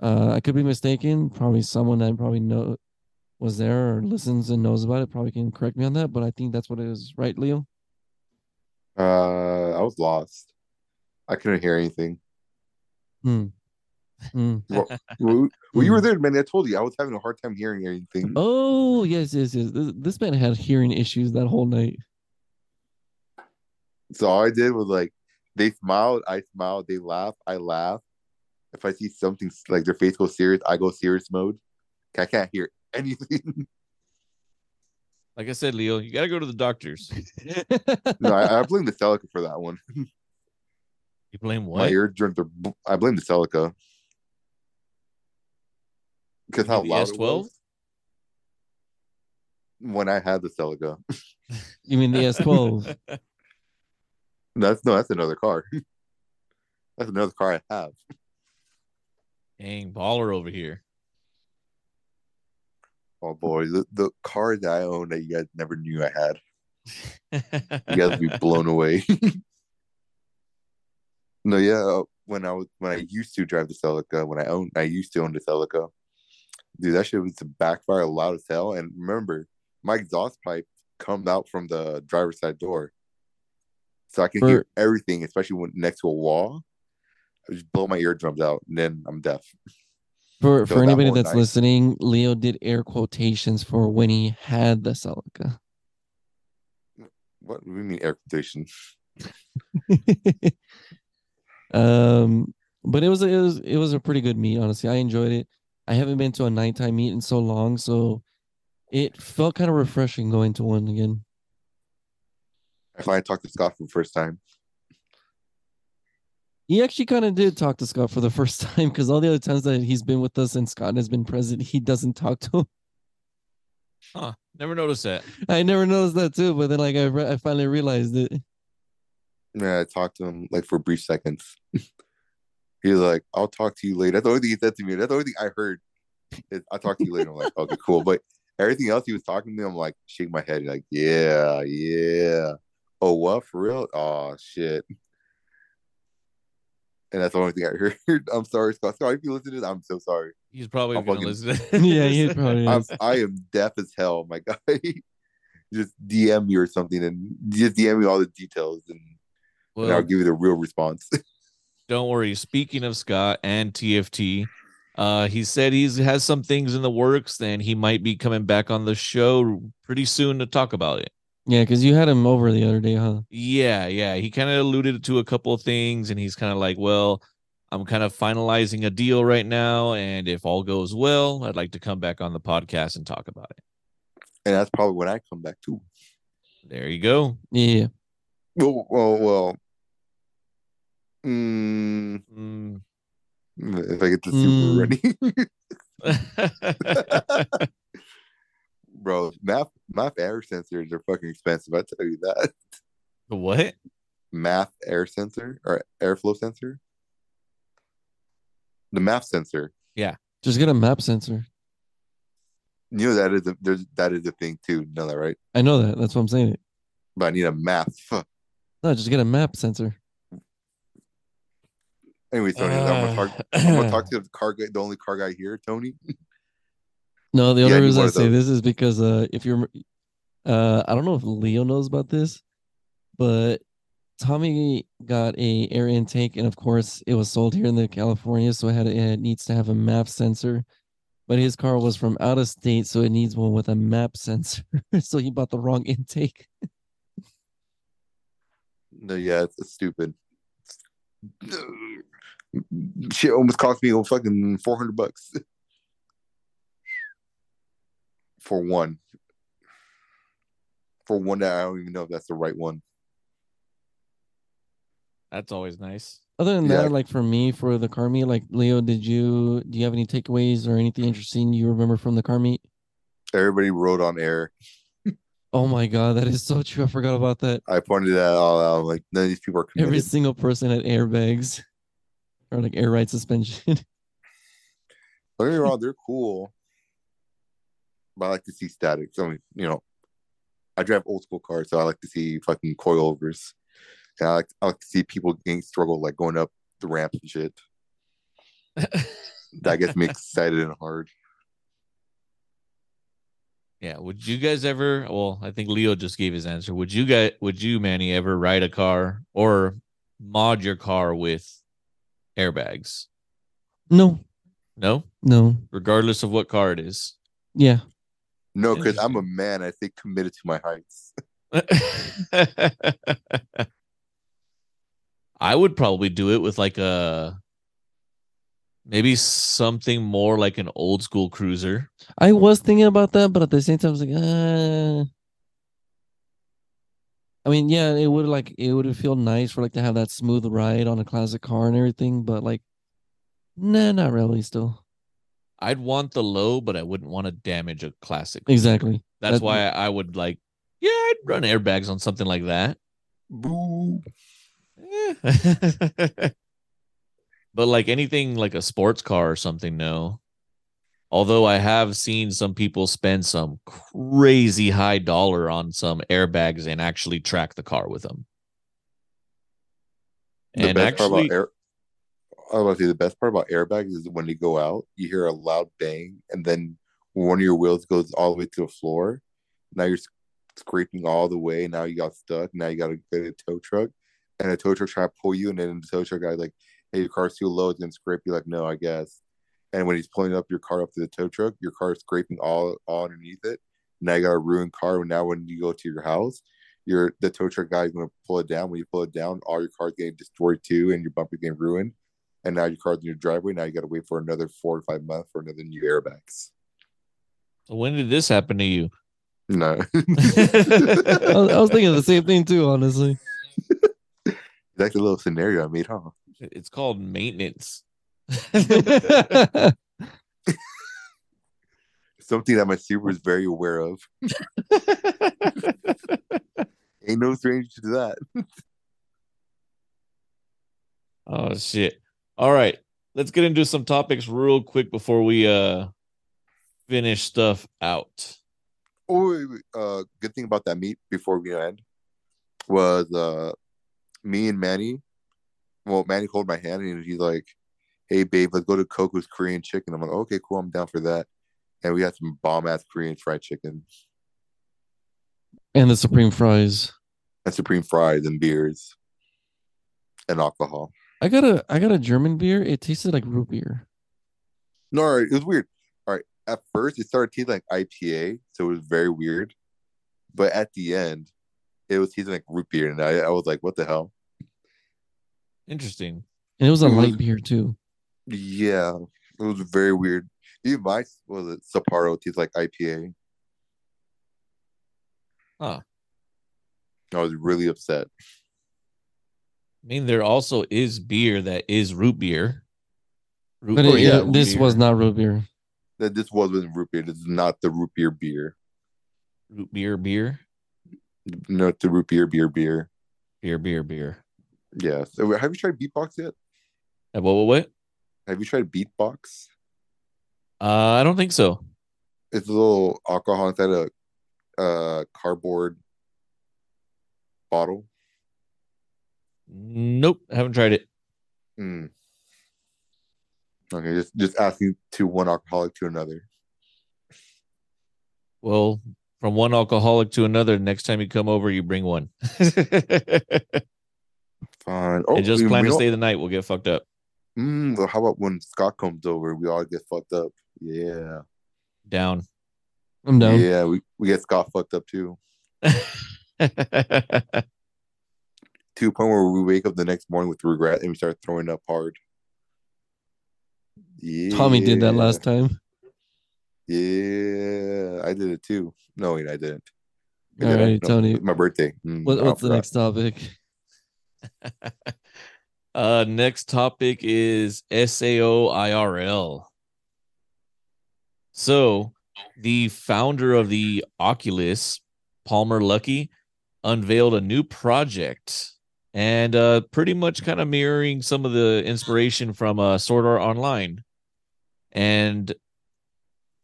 Uh, I could be mistaken. Probably someone that probably know was there or listens and knows about it probably can correct me on that. But I think that's what it is, right, Leo? Uh, I was lost. I couldn't hear anything. Hmm. Hmm. Well, well, well, you were Hmm. there, man. I told you I was having a hard time hearing anything. Oh yes, yes, yes. This, this man had hearing issues that whole night. So all I did was like, they smiled, I smiled, they laugh, I laugh. If I see something like their face goes serious, I go serious mode. I can't hear anything. Like I said, Leo, you got to go to the doctors. no, I, I blame the Celica for that one. You blame what? My what? eardrums are. I blame the Celica because how mean the loud it S12? was when I had the Celica. you mean the S12? That's no, that's another car. that's another car I have. Dang, baller over here. Oh boy, the, the car that I own that you guys never knew I had. You guys would be blown away. no, yeah. uh, When I was when I used to drive the Celica, when I owned, I used to own the Celica. Dude, that shit was to backfire loud as hell. And remember, my exhaust pipe comes out from the driver's side door, so I can hear everything, especially when next to a wall. I just blow my eardrums out, and then I'm deaf. For for that anybody that's nice. listening, Leo did air quotations for when he had the Celica. What do we mean air quotations? um, but it was it was it was a pretty good meet. Honestly, I enjoyed it. I haven't been to a nighttime meet in so long, so it felt kind of refreshing going to one again. I finally talked to Scott for the first time. He actually kind of did talk to Scott for the first time because all the other times that he's been with us and Scott has been present, he doesn't talk to him. huh. Never noticed that. I never noticed that too, but then like I re- I finally realized it. Yeah, I talked to him like for brief seconds. he was like, "I'll talk to you later." That's the only thing he said to me. That's the only thing I heard. Is, I'll talk to you later. I'm like, okay, cool. But everything else he was talking to me, I'm like, shake my head, like, yeah, yeah. Oh, what for real? Oh shit. And that's the only thing I heard. I'm sorry, Scott. Scott, if you listen to this, I'm so sorry. He's probably I'm going to fucking- listen to yeah, he probably I'm. I am deaf as hell, my guy. just DM me or something, and just DM me all the details, and, and I'll give you the real response. don't worry. Speaking of Scott and TFT, uh, he said he has some things in the works, and he might be coming back on the show pretty soon to talk about it. Yeah, because you had him over the other day, huh? Yeah, yeah. He kind of alluded to a couple of things, and he's kind of like, well, I'm kind of finalizing a deal right now, and if all goes well, I'd like to come back on the podcast and talk about it. and that's probably when I come back too. There you go. Yeah. Well, well, well. Mm, Mm. if I get the Mm. super running, bro, math math air sensors are fucking expensive. I tell you that. What? Math air sensor or airflow sensor. The math sensor. Yeah. Just get a map sensor. You know that is a there's that is a thing too. You know that right? I know that. That's what I'm saying. But I need a math. No, just get a map sensor. Anyway, Tony, I'm gonna talk. I'm gonna talk to the car guy, the only car guy here, Tony. No, the only reason I say those. this is because uh if you're uh I don't know if Leo knows about this, but Tommy got a air intake and of course it was sold here in the California, so it had it needs to have a map sensor. But his car was from out of state, so it needs one with a map sensor. so he bought the wrong intake. No, yeah, it's, it's stupid. Shit almost cost me a fucking four hundred bucks for one. For one that I don't even know if that's the right one. That's always nice. Other than Yeah. that, like for me, for the car meet, like Leo, did you do you have any takeaways or anything interesting you remember from the car meet? Everybody rode on air. Oh my god, that is so true. I forgot about that. I pointed that all out. Like, none of these people are committed. Every single person had airbags or like air ride suspension. Don't get me wrong, they're cool. But I like to see static. So, you know, I drive old school cars, so I like to see fucking coilovers. And I like, I like to see people getting struggle, like going up the ramps and shit. That gets me excited and hard. Yeah. Would you guys ever? Well, I think Leo just gave his answer. Would you guys? Would you, Manny, ever ride a car or mod your car with airbags? No, No, no. regardless of what car it is. Yeah. No, because I'm a man. I think committed to my heights. I would probably do it with like a maybe something more like an old school cruiser. I was thinking about that, but at the same time, I was like, uh I mean, yeah, it would like it would feel nice for like to have that smooth ride on a classic car and everything, but like, nah, not really. Still, I'd want the low, but I wouldn't want to damage a classic. exactly. That's That- why I would like, yeah, I'd run airbags on something like that. Boo. Eh. but like anything like a sports car or something, no. Although I have seen some people spend some crazy high dollar on some airbags and actually track the car with them. The and best part actually, about air, I about to say the best part about airbags is when they go out, you hear a loud bang, and then one of your wheels goes all the way to the floor. Now you're scraping all the way. Now you got stuck. Now you got to get a tow truck, and a tow truck try to pull you, and then the tow truck guy like, "Hey, your car's too low. It's gonna scrape you." Like, no, I guess. And when he's pulling up your car up to the tow truck, your car is scraping all all underneath it. Now you got a ruined car. Now when you go to your house, your the tow truck guy is to pull it down. When you pull it down, all your car's getting destroyed too, and your bumper getting ruined. And now your car's in your driveway. Now you got to wait for another four or five months for another new airbags. when did this happen to you? No, I was, I was thinking the same thing too, honestly. that's a little scenario I made, huh? It's called maintenance. Something that my super is very aware of. Ain't no stranger to that. oh shit. All right. Let's get into some topics real quick before we uh finish stuff out. Oh, wait, wait, uh, good thing about that meet before we end was uh, me and Manny. Well, Manny hold my hand and he's like, "Hey, babe, let's go to Coco's Korean Chicken." I'm like, "Okay, cool, I'm down for that." And we had some bomb ass Korean fried chicken and the supreme fries. and supreme fries and beers and alcohol. I got a I got a German beer. It tasted like root beer. No, all right, it was weird. All right, at first it started tasting like IPA, so it was very weird. But at the end, it was tasting like root beer, and I, I was like, "What the hell?" Interesting. And it was a It was- light beer too. Yeah, it was very weird. Even my was it Sapporo tastes like IPA. Huh. I was really upset. I mean, there also is beer that is root beer. Root But it, yeah, it- this beer. was not root beer. That this wasn't root beer. This is not the root beer beer. root beer, beer, No, the root beer beer beer. beer, beer, beer. Yeah. So have you tried Beatbox yet? Uh, What, what, what? Have you tried Beatbox? Uh, I don't think so. It's a little alcohol inside a uh cardboard bottle. Nope, haven't tried it. Mm. Okay, just just asking to one alcoholic to another. Well, from one alcoholic to another, next time you come over, you bring one. Fine. Oh, and just we- plan we to don't- stay the night. We'll get fucked up. Mm, well, how about when Scott comes over, we all get fucked up? Yeah. Down. I'm down. Yeah, we, we get Scott fucked up too. To a point where we wake up the next morning with regret and we start throwing up hard. Yeah. Tommy did that last time. Yeah, I did it too. No, wait, I didn't. I All did right, No, Tony. my birthday. Mm, What, what's the next topic? uh next topic is SAO IRL. So the founder of the Oculus, Palmer Luckey, unveiled a new project and uh pretty much kind of mirroring some of the inspiration from uh Sword Art Online. And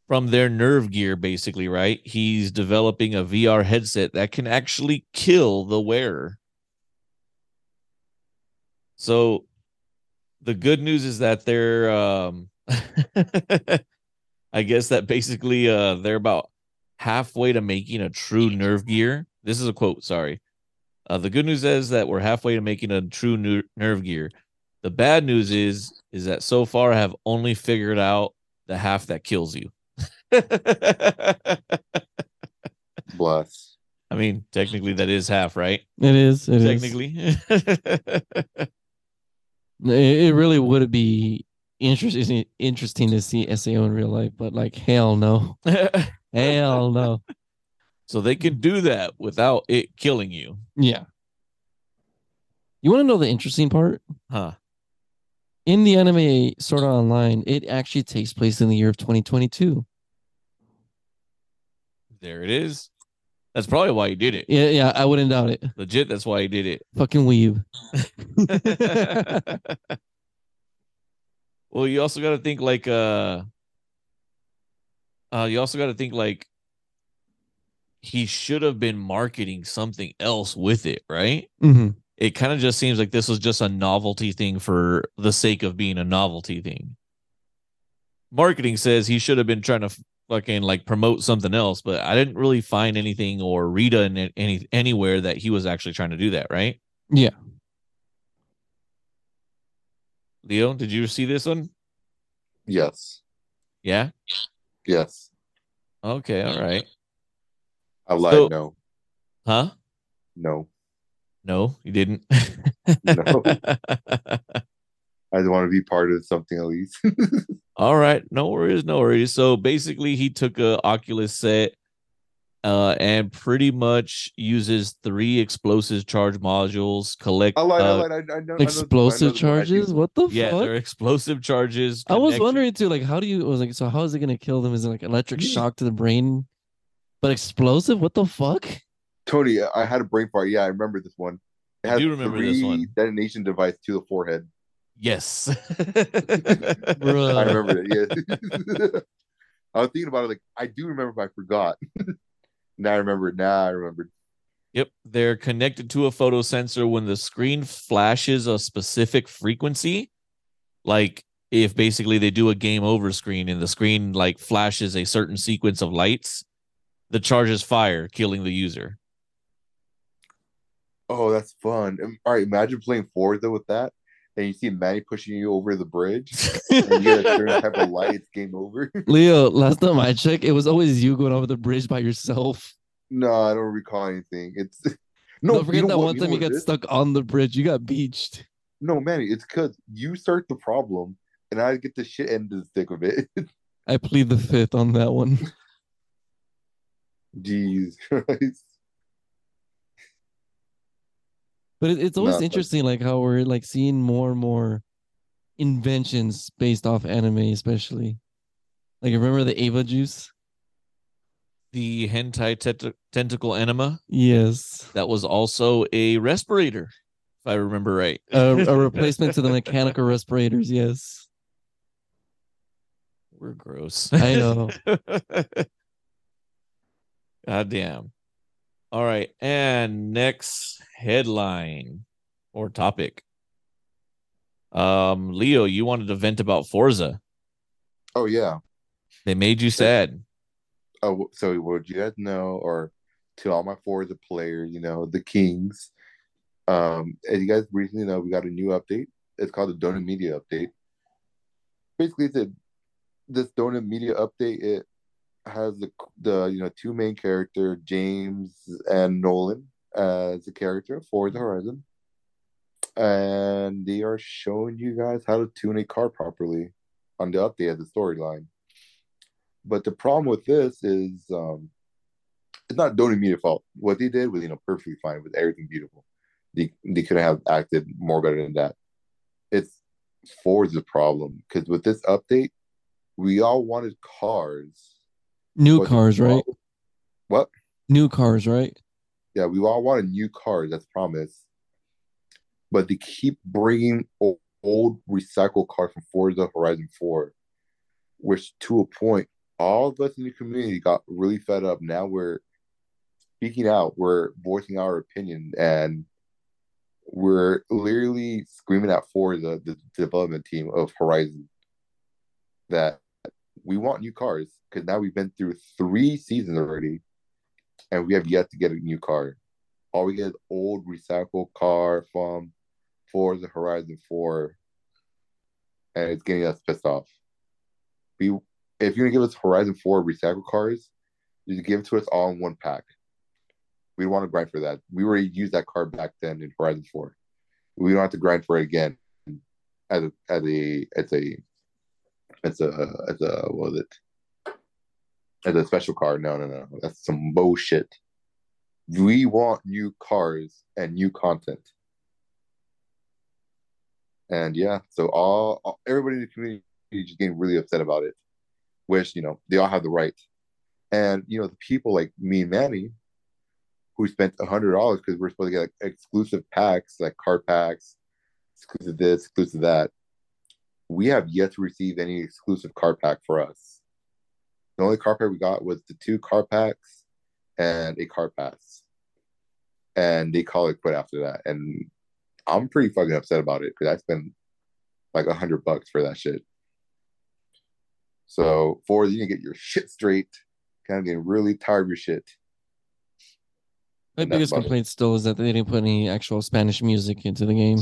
from their nerve gear, basically, right? He's developing a VR headset that can actually kill the wearer. So the good news is that they're um I guess that basically uh they're about halfway to making a true nerve gear. This is a quote, sorry. Uh, the good news is that we're halfway to making a true ner- nerve gear. The bad news is is that so far I have only figured out the half that kills you. Bless. I mean, technically that is half, right? It is. It is. technically. It, it really would be interesting interesting to see Sao in real life, but like hell no. Hell no. So they can do that without it killing you. Yeah. You want to know the interesting part? Huh. In the anime Sword Art Online, it actually takes place in the year of 2022. There it is. That's probably why he did it. Yeah, yeah, I wouldn't doubt it. Legit, that's why he did it. Fucking weeb. well, you also got to think like uh uh you also got to think like he should have been marketing something else with it, right? hmm It kind of just seems like this was just a novelty thing for the sake of being a novelty thing. Marketing says he should have been trying to fucking like promote something else, but I didn't really find anything or read in any anywhere that he was actually trying to do that, right? Yeah. Leo, did you see this one? Yes. Yeah. Yes. Okay. All right. I lied. So- no. Huh? No. No, you didn't. No. I just want to be part of something at least. All right, no worries, no worries. So basically, he took a Oculus set, uh, and pretty much uses three explosive charge modules. Collect, I lied. I uh. I, I know, I know- I know Explosive charges? What the yeah, fuck? they're explosive charges. I was wondering too, like, how do you I was like, so how is it gonna kill them? Is it like electric shock to the brain? But explosive? What the fuck? Tony, I had a brain fart. Yeah, I remember this one. It I do remember this one. detonation device to the forehead. Yes. I remember it. Yes. I was thinking about it like I do remember, but I forgot. now I remember it. Now I remembered. Yep, they're connected to a photo sensor when the screen flashes a specific frequency. Like if basically they do a game over screen and the screen like flashes a certain sequence of lights, the charges fire, killing the user. Oh, that's fun. Um, All right, imagine playing Forza with that, and you see Manny pushing you over the bridge, and you get a certain type of light. It's game over. Leo, last time I checked, it was always you going over the bridge by yourself. no, I don't recall anything. It's no. Don't you forget know that what- one you know time you got stuck on the bridge. You got beached. No, Manny, it's because you start the problem, and I get the shit end of the stick of it. I plead the fifth on that one. Jeez Christ. But it, it's always No, but- interesting, like how we're like seeing more and more inventions based off anime, especially. Like remember the Ava juice? The hentai tent- tentacle enema Yes, that was also a respirator, if I remember right. a, a replacement to the mechanical respirators. Yes, We're gross. I know. God damn. All right. And next headline or topic. Um, Leo, you wanted to vent about Forza. Oh yeah. They made you sad. Oh, so would you guys know, or to all my Forza players, you know, the Kings. Um, as you guys recently know, we got a new update. It's called the Donut Media Update. Basically, it's a, this Donut Media Update. It has the the you know two main character James and Nolan as a character for the Horizon, and they are showing you guys how to tune a car properly on the update of the storyline. But the problem with this is um, it's not Donut Media fault. What they did was you know perfectly fine with everything beautiful. They they could have acted more better than that. It's Forza's the problem because with this update, we all wanted cars. New cars, right? What? New cars, right? Yeah, we all wanted new cars. That's promised. But they keep bringing o- old recycled cars from Forza Horizon 4, which to a point, all of us in the community got really fed up. Now we're speaking out, we're voicing our opinion, and we're literally screaming at for the, the development team of Horizon that we want new cars because now we've been through three seasons already and we have yet to get a new car. All we get is old recycled car from Forza Horizon 4 and it's getting us pissed off. We, if you're gonna give us Horizon 4 recycled cars, you give it to us all in one pack. We want to grind for that. We already used that car back then in Horizon 4. We don't have to grind for it again as a as a as a as a as a what was it? As a special card. No, no, no. That's some bullshit. We want new cars and new content. And yeah, so all, all everybody in the community just getting really upset about it. Which, you know, they all have the right. And you know, the people like me and Manny who spent a hundred dollars because we're supposed to get like, exclusive packs, like card packs, exclusive this, exclusive that. We have yet to receive any exclusive card pack for us. The only card pack we got was the two card packs and a card pass. And they call it quit after that. And I'm pretty fucking upset about it because I spent like a hundred bucks for that shit. So for you need to get your shit straight, kind of getting really tired of your shit. My biggest about it. complaint still is that they didn't put any actual Spanish music into the game.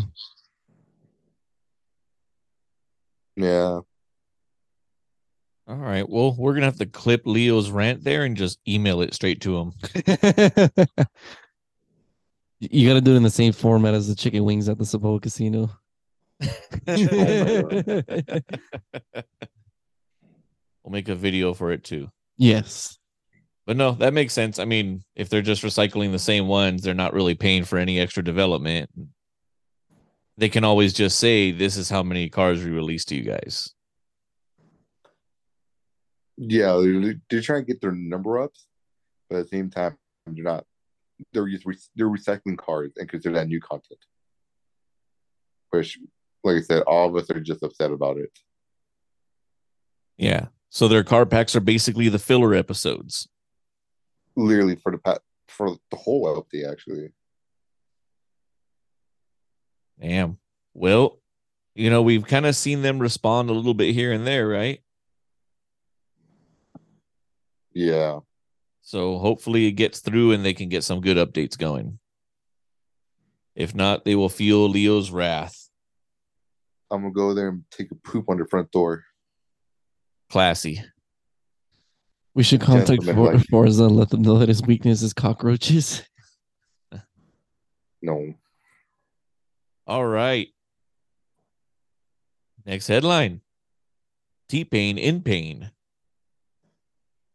Yeah. All right. Well, we're gonna have to clip Leo's rant there and just email it straight to him. you got to do it in the same format as the chicken wings at the Soboba Casino. we'll make a video for it too. yes. But no, that makes sense. I mean, if they're just recycling the same ones, they're not really paying for any extra development. They can always just say, "This is how many cars we released to you guys." Yeah, they're, they're trying to get their number up, but at the same time, they're not. They're just re- they're recycling cars and consider that new content. Which, like I said, all of us are just upset about it. Yeah. So their car packs are basically the filler episodes. Literally for the pa- for the whole LP, actually. Damn. Well, you know, we've kind of seen them respond a little bit here and there, right? Yeah, So hopefully it gets through and they can get some good updates going. If not, they will feel Leo's wrath. I'm gonna go there and take a poop on the front door. Classy. We should contact Gentlemen, For- Forza and let them know that his weakness is cockroaches. No, All right. Next headline T Pain in pain.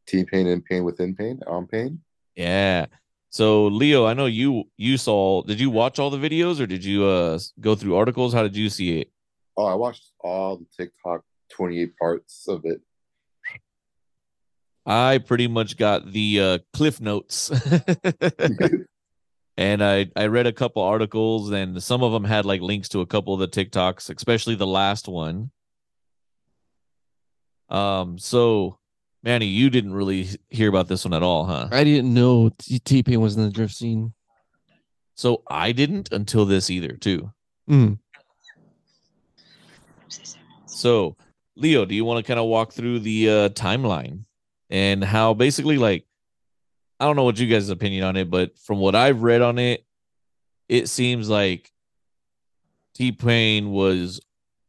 T pain in pain within pain on pain. Yeah. So Leo, I know you you saw did you watch all the videos or did you uh go through articles? How did you see it? Oh, I watched all the TikTok 28 parts of it. I pretty much got the uh cliff notes. and I I read a couple articles and some of them had like links to a couple of the TikToks, especially the last one. Um so Manny, you didn't really hear about this one at all, huh? I didn't know T Pain was in the drift scene. So I didn't until this either, too. Mm. So, Leo, do you want to kind of walk through the uh, timeline and how basically, like, I don't know what you guys' opinion on it, but from what I've read on it, it seems like T Pain was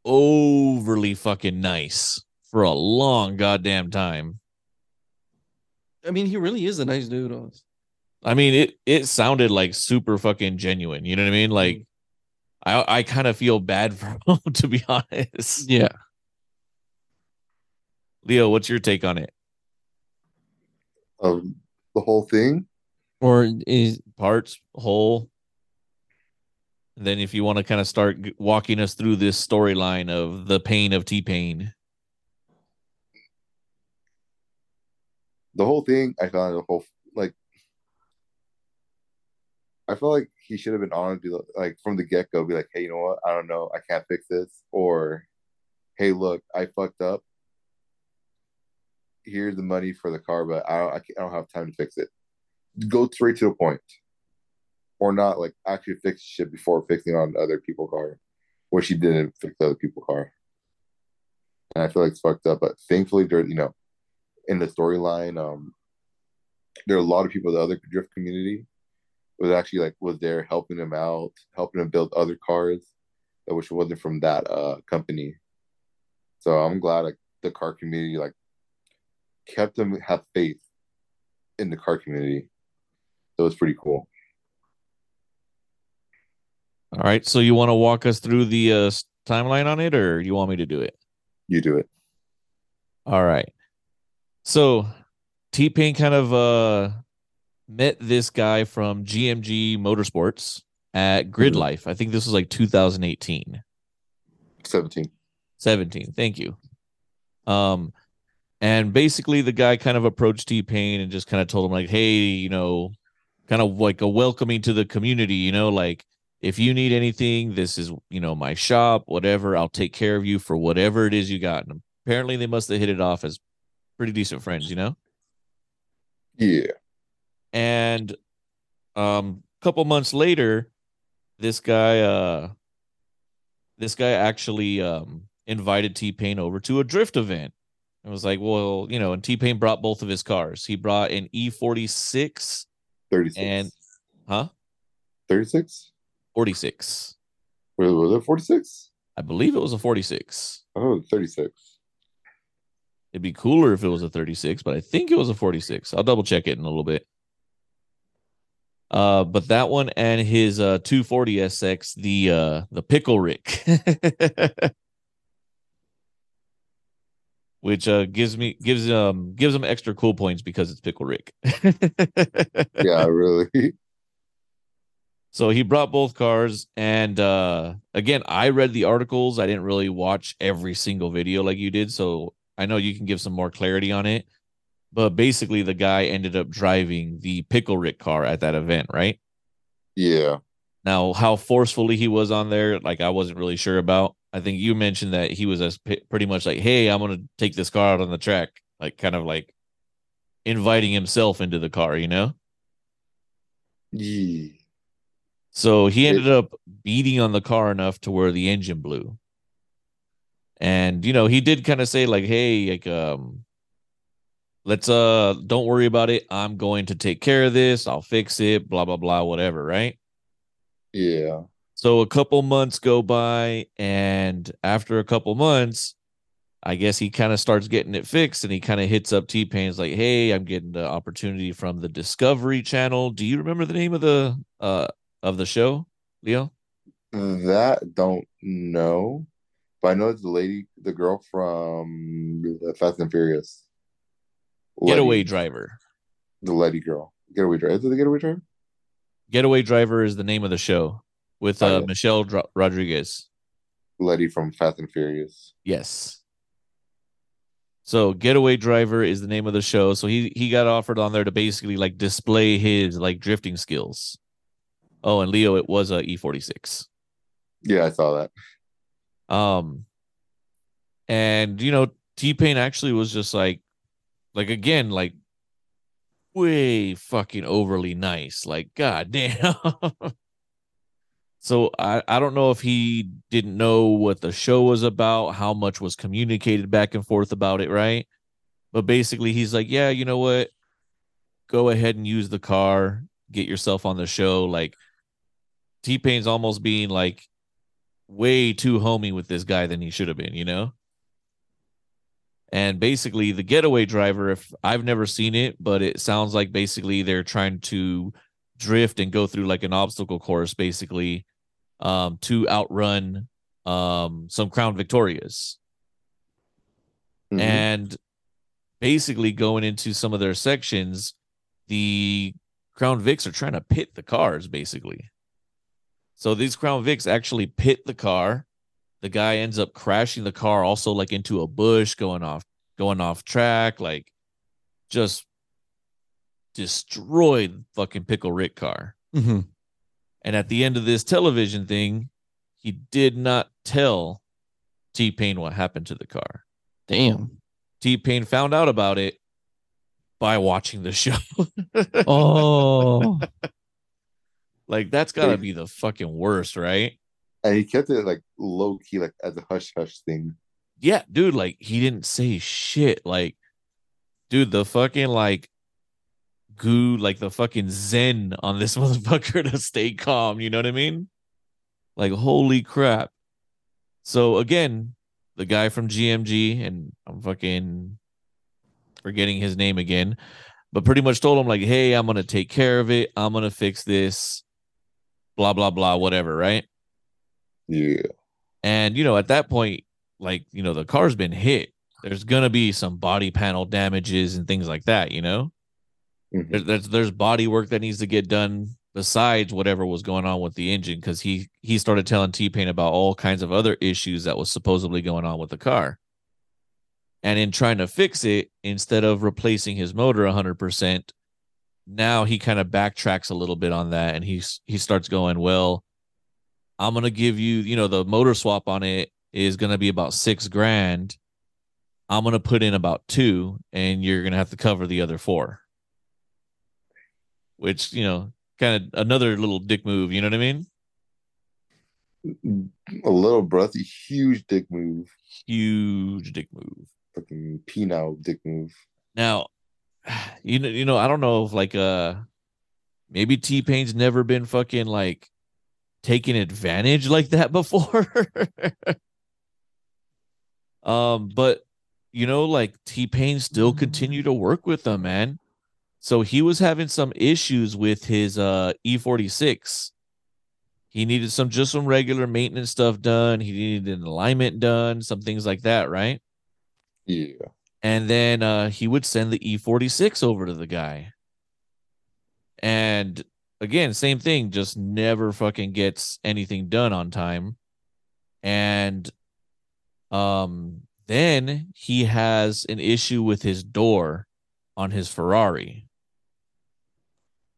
overly fucking nice for a long goddamn time. I mean, he really is a nice dude. Oz. I mean, it it sounded like super fucking genuine. You know what I mean? Like, I I kind of feel bad for him to be honest. Yeah. Leo, what's your take on it? Of the whole thing. Or is Parts, whole. Then, if you want to kind of start walking us through this storyline of the pain of T Pain. The whole thing, I found the whole like. I feel like he should have been honest, be like from the get go, be like, "Hey, you know what? I don't know. I can't fix this." Or, "Hey, look, I fucked up. Here's the money for the car, but I don't, I, I don't have time to fix it." Go straight to the point. or not like actually fix shit before fixing on other people's car, where she didn't fix other people's car. And I feel like it's fucked up. But thankfully, there, you know, in the storyline, um, there are a lot of people in the other drift community was actually like was there helping him out, helping him build other cars, which wasn't from that uh company. So I'm glad like the car community like kept them have faith in the car community. So it's pretty cool. All right. So you want to walk us through the uh, timeline on it, or you want me to do it? You do it. All right. So T Pain kind of uh met this guy from GMG Motorsports at Grid Mhm. Life. I think this was like 2018. 17. 17 thank you um and basically the guy kind of approached t-pain and just kind of told him like hey you know kind of like a welcoming to the community you know like if you need anything this is you know my shop whatever i'll take care of you for whatever it is you got. And apparently they must have hit it off as pretty decent friends you know? Yeah. and um a couple months later this guy uh this guy actually um invited t-pain over to a drift event it was like well you know and t-pain brought both of his cars he brought an E e46 36. and huh 36? 46 Was was it 46? i believe it was a 46 Oh, 36. it'd be cooler if it was a 36 but i think it was a 46 i'll double check it in a little bit uh but that one and his uh 240 sx the uh the pickle rick which uh gives me gives um gives him extra cool points because it's pickle rick. Yeah, really. so he brought both cars and uh again i read the articles. I didn't really watch every single video like you did so i know you can give some more clarity on it. But basically the guy ended up driving the pickle rick car at that event right? Yeah. now how forcefully he was on there like i wasn't really sure about i think you mentioned that he was as p- pretty much like hey i'm gonna take this car out on the track like kind of like inviting himself into the car you know Yeah. So he It- ended up beating on the car enough to where the engine blew. And you know, he did kind of say like, "Hey, like um let's uh don't worry about it. I'm going to take care of this. I'll fix it, blah blah blah whatever, right?" Yeah. So a couple months go by and after a couple months, I guess he kind of starts getting it fixed and he kind of hits up T-Pain's like, "Hey, I'm getting the opportunity from the Discovery Channel. Do you remember the name of the uh of the show, Leo?" That don't know. But I know it's the lady, the girl from the Fast and Furious. Getaway. Driver. The lady girl. Getaway driver. Is it the getaway driver? Getaway Driver is the name of the show with Oh, uh. Michelle Dro- Rodriguez. Letty from Fast and Furious. Yes. So Getaway Driver is the name of the show. So he he got offered on there to basically like display his like drifting skills. Oh, and Leo, it was a E46. Yeah, I saw that. Um, and you know, T Pain actually was just like, like again, like way fucking overly nice. Like, god damn. so I I don't know if he didn't know what the show was about, how much was communicated back and forth about it, right? But basically, he's like, yeah, you know what? Go ahead and use the car, get yourself on the show. Like, T Pain's almost being like way too homey with this guy than he should have been, you know? And basically, the getaway driver, if I've never seen it, but it sounds like basically they're trying to drift and go through like an obstacle course, basically, um, to outrun um some Crown Victorias. Mhm. And basically going into some of their sections, the Crown Vics are trying to pit the cars, basically. So these Crown Vics actually pit the car. The guy ends up crashing the car also like into a bush, going off, going off track, like just destroyed fucking Pickle Rick car. Mhm. And at the end of this television thing, he did not tell T Pain what happened to the car. Damn. T Pain found out about it by watching the show. Oh, Like that's gotta be the fucking worst, right? And he kept it like low key, like as a hush hush thing. Yeah, dude, like he didn't say shit. Like, dude, the fucking like goo, like the fucking zen on this motherfucker to stay calm, you know what I mean? Like, holy crap. So again, the guy from GMG, and I'm fucking forgetting his name again, but pretty much told him, like, hey, I'm gonna take care of it, I'm gonna fix this, blah, blah, blah, whatever, right? Yeah. And you know, at that point, like you know, the car's been hit. There's gonna be some body panel damages and things like that. You know, Mhm. there's there's, there's body work that needs to get done besides whatever was going on with the engine because he he started telling T Pain about all kinds of other issues that was supposedly going on with the car. And in trying to fix it, instead of replacing his motor 100%, now he kind of backtracks a little bit on that and he's he starts going, well, I'm gonna give you, you know, the motor swap on it is gonna be about six grand. I'm gonna put in about two, and you're gonna have to cover the other four. Which, you know, kind of another little dick move, you know what I mean? A little a huge dick move. Huge dick move. Fucking penile dick move. Now, you know, you know, I don't know if like uh maybe T Pain's never been fucking like taken advantage like that before. um, but you know, like T Pain still continued to work with them, man. So he was having some issues with his uh E46. He needed some just some regular maintenance stuff done. He needed an alignment done, some things like that, right? Yeah. and then uh he would send the E46 over to the guy. And again, same thing, just never fucking gets anything done on time. And um then he has an issue with his door on his Ferrari.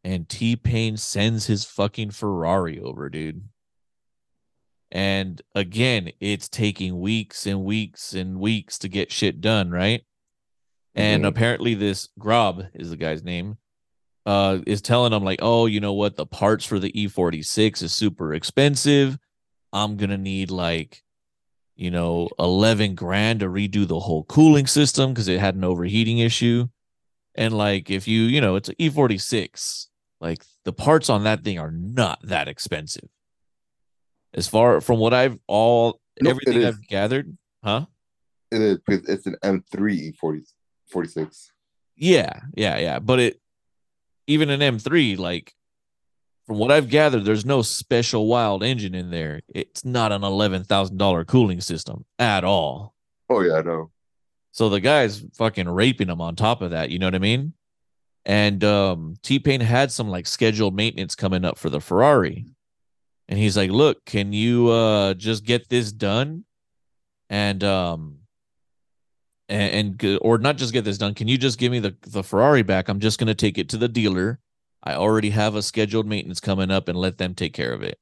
And T-Pain sends his fucking Ferrari over, dude. And again, it's taking weeks and weeks and weeks to get shit done, right? And Mhm. apparently this Grob is the guy's name. Uh is telling him like, "Oh, you know what? The parts for the E46 is super expensive. I'm going to need like you know, 11 grand to redo the whole cooling system cuz it had an overheating issue." And like if you, you know, it's an E46, like the parts on that thing are not that expensive. As far from what I've all No, everything. I've gathered, huh? It is because it's an M3 40, 46. Yeah, yeah, yeah. But it even an M3, like from what I've gathered, there's no special wild engine in there. It's not an eleven thousand dollar cooling system at all. Oh yeah, I know. So the guy's fucking raping him on top of that. You know what I mean? And um, T Pain had some like scheduled maintenance coming up for the Ferrari, and he's like, "Look, can you uh just get this done?" And um, and, and or not just get this done. Can you just give me the the Ferrari back? I'm just gonna take it to the dealer. I already have a scheduled maintenance coming up, and let them take care of it.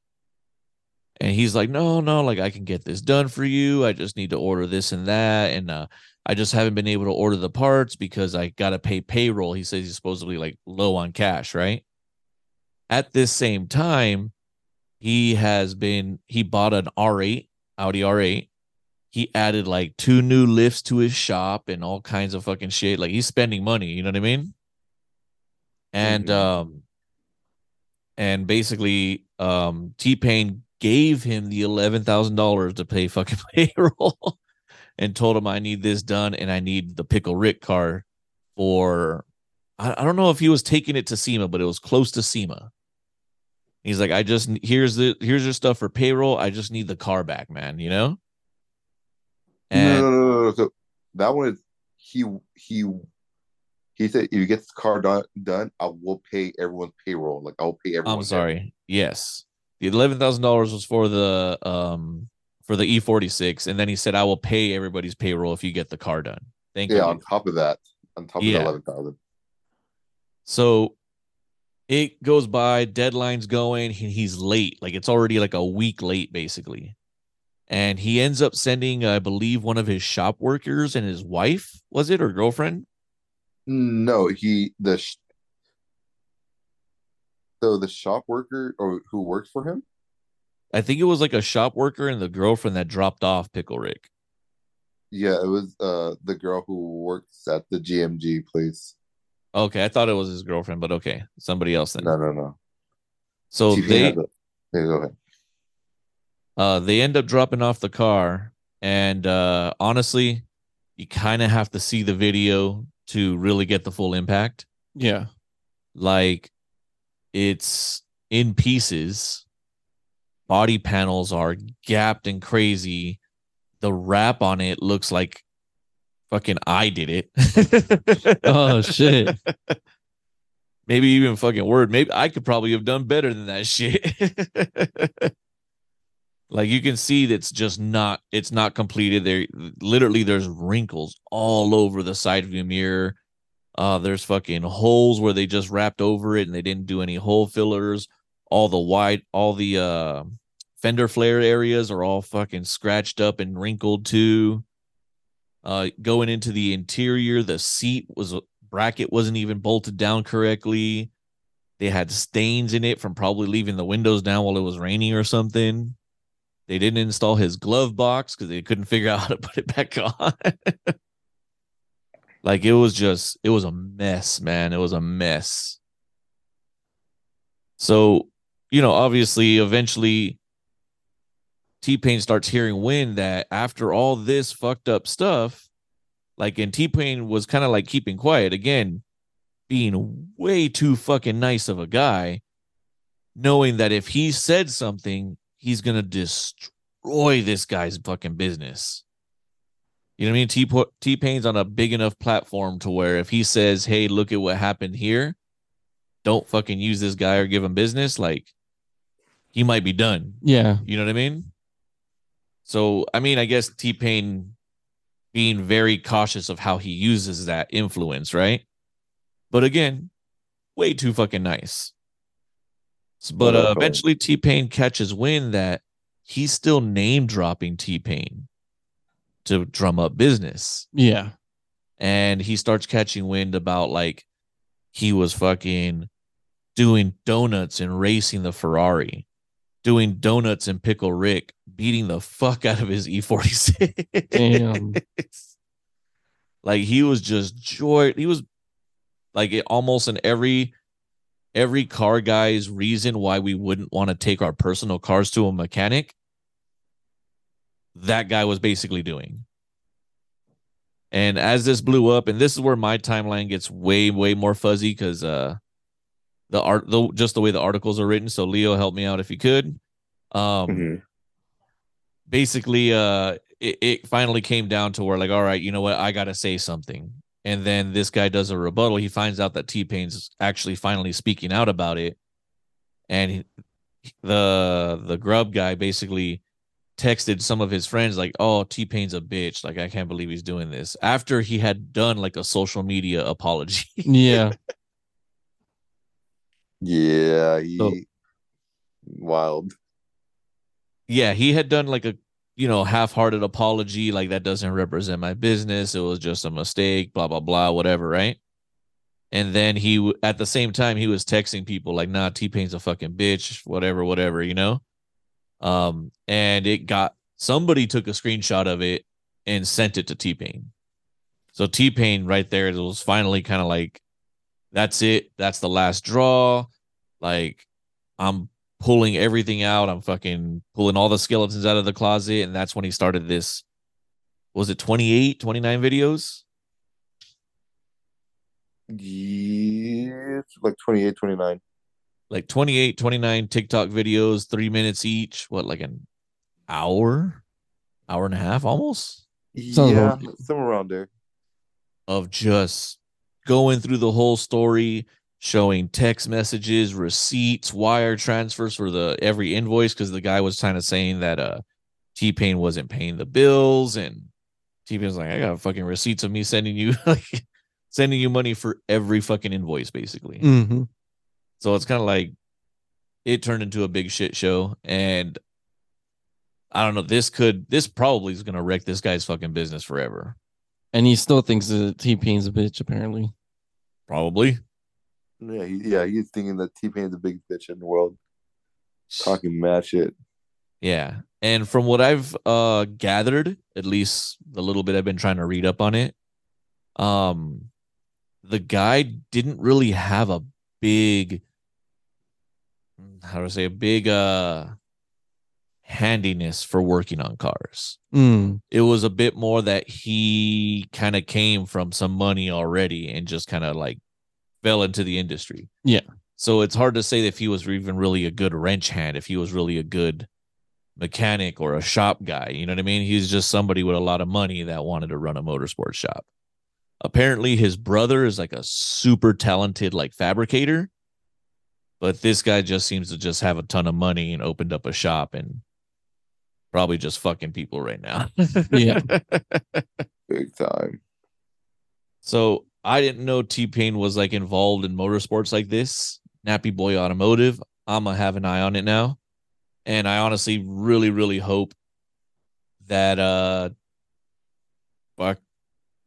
And he's like, no, no, like I can get this done for you. I just need to order this and that. And uh, I just haven't been able to order the parts because I got to pay payroll. He says he's supposedly like low on cash, right? At this same time, he has been, he bought an R8, Audi R8. He added like two new lifts to his shop and all kinds of fucking shit. Like he's spending money, you know what I mean? And, Mhm. um, and basically, um, T Pain gave him the eleven thousand dollars to pay fucking payroll, and told him I need this done and I need the pickle Rick car for. I, I don't know if he was taking it to SEMA, but it was close to SEMA. He's like, I just here's the here's your stuff for payroll. I just need the car back, man. You know. And no, no, no, no. So that one is he he he said if you get the car done done, I will pay everyone's payroll. Like I'll pay everyone. I'm sorry. Yes. The eleven thousand dollars was for the um for the E46, and then he said, "I will pay everybody's payroll if you get the car done." Thank Yeah, you. on top of that, on top of Yeah. the eleven thousand. So it goes by, deadline's going, he- he's late. Like it's already like a week late, basically. And he ends up sending, I believe, one of his shop workers and his wife, was it, or girlfriend? No, he the sh- So the shop worker or who worked for him? I think it was like a shop worker and the girlfriend that dropped off Pickle Rick. Yeah, it was uh the girl who works at the GMG place. Okay, I thought it was his girlfriend, but okay, somebody else then. No, no, no. So T-Pain they had the- yeah, go ahead. uh they end up dropping off the car and uh honestly you kind of have to see the video to really get the full impact Yeah. like it's in pieces body panels are gapped and crazy the wrap on it looks like fucking i did it Oh shit. maybe even fucking word. Maybe I could probably have done better than that shit. like you can see that's just not it's not completed. There literally there's wrinkles all over the side view mirror. Uh there's fucking holes where they just wrapped over it and they didn't do any hole fillers. All the wide all the uh fender flare areas are all fucking scratched up and wrinkled too. Uh going into the interior, the seat was bracket wasn't even bolted down correctly. They had stains in it from probably leaving the windows down while it was raining or something. They didn't install his glove box because they couldn't figure out how to put it back on. like it was just, it was a mess, man. It was a mess. So, you know, obviously, eventually, T Pain starts hearing wind that after all this fucked up stuff, like and t-pain was kind of like keeping quiet again being way too fucking nice of a guy knowing that if he said something he's gonna destroy this guy's fucking business. You know what i mean? T- t-pain's on a big enough platform to where if he says hey look at what happened here don't fucking use this guy or give him business like he might be done. Yeah. you know what i mean so i mean i guess t-pain being very cautious of how he uses that influence, right? But again, way too fucking nice. But uh, eventually, T Pain catches wind that he's still name dropping T Pain to drum up business. Yeah. And he starts catching wind about like he was fucking doing donuts and racing the Ferrari, doing donuts and Pickle Rick, beating the fuck out of his E46. Damn. like he was just joy. He was like it almost in every every car guy's reason why we wouldn't want to take our personal cars to a mechanic. That guy was basically doing. And as this blew up, and this is where my timeline gets way, way more fuzzy because uh the art the just the way the articles are written. So Leo help me out if you could. Um Mhm. Basically uh it, it finally came down to where like all right you know what? I gotta say something. And then this guy does a rebuttal. He finds out that t-pain's actually finally speaking out about it. And he- the the grub guy basically texted some of his friends like oh t-pain's a bitch. Like i can't believe he's doing this. After he had done like a social media apology. Yeah. Yeah, he So- wild. Yeah, he had done like a you know half-hearted apology, like that doesn't represent my business. It was just a mistake, blah blah blah, whatever, right? And then he at the same time he was texting people like, "Nah, T Pain's a fucking bitch, whatever, whatever," you know. Um, and it got somebody took a screenshot of it and sent it to T Pain. So T Pain right there it was finally kind of like, "That's it. That's the last draw." Like, I'm pulling everything out. I'm fucking pulling all the skeletons out of the closet. And that's when he started this. Was it 28, 29 videos? Yeah, like 28, 29. Like 28, 29 TikTok videos, three minutes each. What, like an hour, hour and a half almost Sounds yeah, about- somewhere around there. of just going through the whole story, showing text messages, receipts, wire transfers for the every invoice because the guy was kind of saying that uh T Pain wasn't paying the bills and T Pain's like, I got fucking receipts of me sending you like sending you money for every fucking invoice, basically. hmm So it's kind of like it turned into a big shit show. And I don't know, this could this probably is gonna wreck this guy's fucking business forever. And he still thinks that T Pain's a bitch, apparently. Probably. Yeah, he, yeah, he's thinking that T Pain's the biggest bitch in the world, talking mad shit. Yeah. And from what I've uh gathered, at least the little bit I've been trying to read up on it, um the guy didn't really have a big how do I say a big uh handiness for working on cars. Mm, It was a bit more that he kind of came from some money already and just kind of like fell into the industry. Yeah. So it's hard to say if he was even really a good wrench hand, if he was really a good mechanic or a shop guy. You know what I mean? He's just somebody with a lot of money that wanted to run a motorsports shop. Apparently, his brother is like a super talented like fabricator, but this guy just seems to just have a ton of money and opened up a shop and probably just fucking people right now. Yeah. Big time. So I didn't know T Pain was like involved in motorsports like this. Nappy Boy Automotive. I'm gonna have an eye on it now. And I honestly really, really hope that uh fuck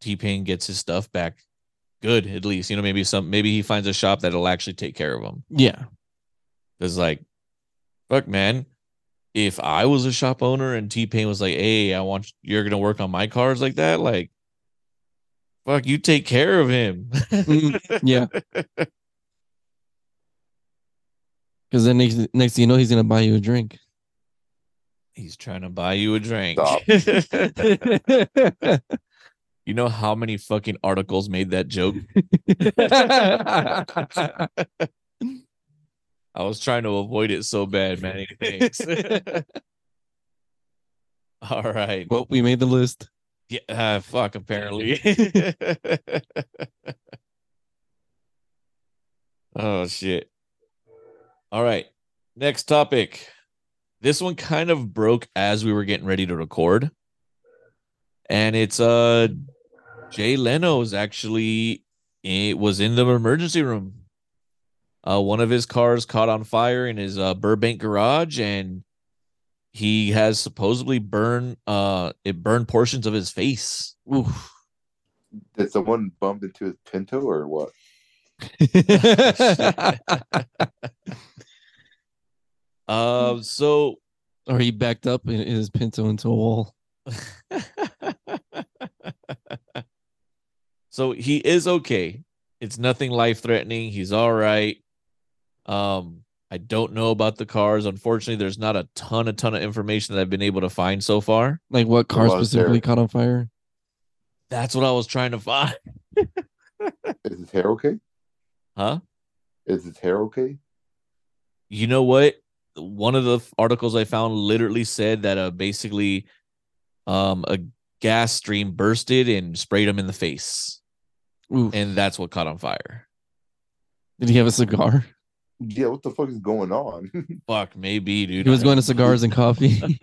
T Pain gets his stuff back good at least. You know, maybe some maybe he finds a shop that'll actually take care of him. yeah. Cause like fuck man. If I was a shop owner and T Pain was like, Hey, I want you're gonna work on my cars like that, like fuck you take care of him. Mm, yeah. Because then next, next thing you know, he's gonna buy you a drink. He's trying to buy you a drink. You know how many fucking articles made that joke? I was trying to avoid it so bad, man. Thanks. All right. well, we made the list. Yeah, uh, fuck, apparently. oh, shit. All right. Next topic. This one kind of broke as we were getting ready to record. And it's uh Jay Leno's actually it was in the emergency room. Uh one of his cars caught on fire in his uh Burbank garage and he has supposedly burned uh it burned portions of his face. Oof. Did someone bump into his Pinto or what? Uh, so or he backed up in his Pinto into a wall. so he is okay. It's nothing life threatening. He's all right. Um, I don't know about the cars. Unfortunately, there's not a ton, a ton of information that I've been able to find so far. Like what car was specifically there? caught on fire? That's what I was trying to find. Is his hair okay? Huh? Is his hair okay? You know what? One of the articles I found literally said that uh basically um a gas stream bursted and sprayed him in the face. Oof. And that's what caught on fire. Did he have a cigar? Yeah, what the fuck is going on? Fuck, maybe, dude. He was going to cigars and coffee.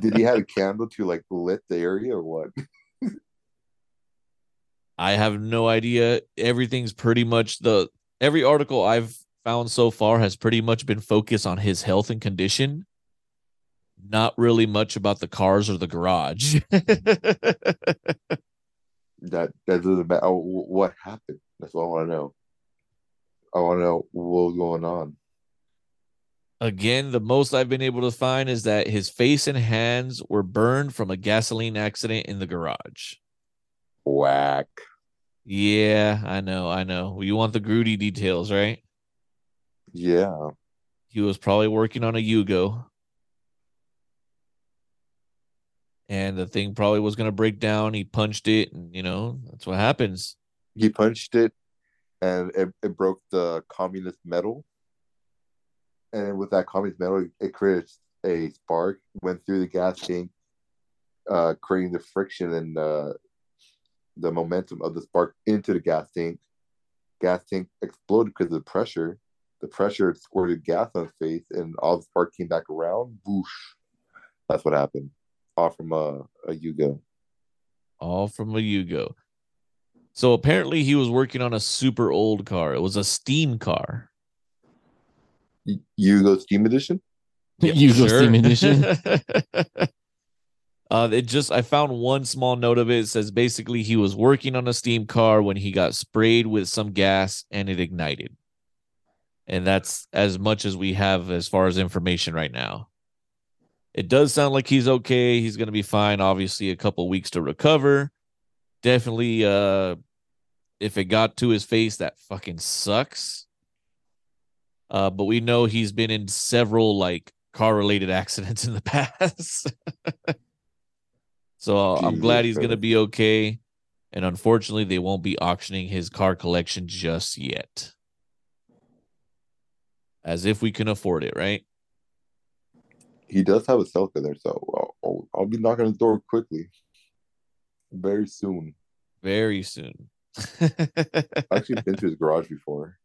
Did he have a candle to like lit the area or what? I have no idea. Everything's pretty much the every article I've found so far has pretty much been focused on his health and condition. Not really much about the cars or the garage. That that doesn't matter. Oh, what happened? That's what I want to know. I want to know what's going on. Again, the most I've been able to find is that his face and hands were burned from a gasoline accident in the garage. Whack. Yeah, I know, I know. You want the Grudy details, right? Yeah. He was probably working on a Yugo. And the thing probably was going to break down. He punched it, and you know, that's what happens. He punched it, and it, it broke the communist metal. And with that communist metal, it created a spark, went through the gas tank, uh, creating the friction and uh, the momentum of the spark into the gas tank. Gas tank exploded because of the pressure. The pressure squirted gas on face, and all the spark came back around. Whoosh. That's what happened. All from a, a Yugo. All from a Yugo. So apparently he was working on a super old car. It was a steam car. Y- Yugo Steam Edition? you go steam edition. uh, it just I found one small note of it. It says basically he was working on a steam car when he got sprayed with some gas and it ignited. And that's as much as we have as far as information right now. It does sound like he's okay. He's going to be fine. Obviously, a couple weeks to recover. Definitely, uh, if it got to his face, that fucking sucks. Uh, but we know he's been in several like car related accidents in the past. so uh, I'm glad he's going to be okay. And unfortunately, they won't be auctioning his car collection just yet. As if we can afford it, right? He does have a Celica there, so I'll, I'll, I'll be knocking on the door quickly. Very soon. Very soon. I've actually been to his garage before.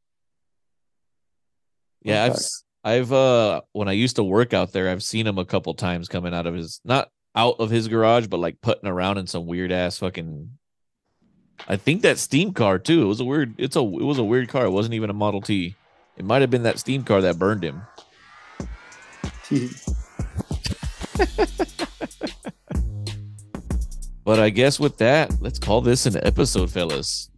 Yeah, I've I've uh when I used to work out there, I've seen him a couple times coming out of his not out of his garage, but like putting around in some weird ass fucking I think that steam car too. It was a weird it's a it was a weird car. It wasn't even a Model T. It might have been that steam car that burned him. but I guess with that, let's call this an episode, fellas.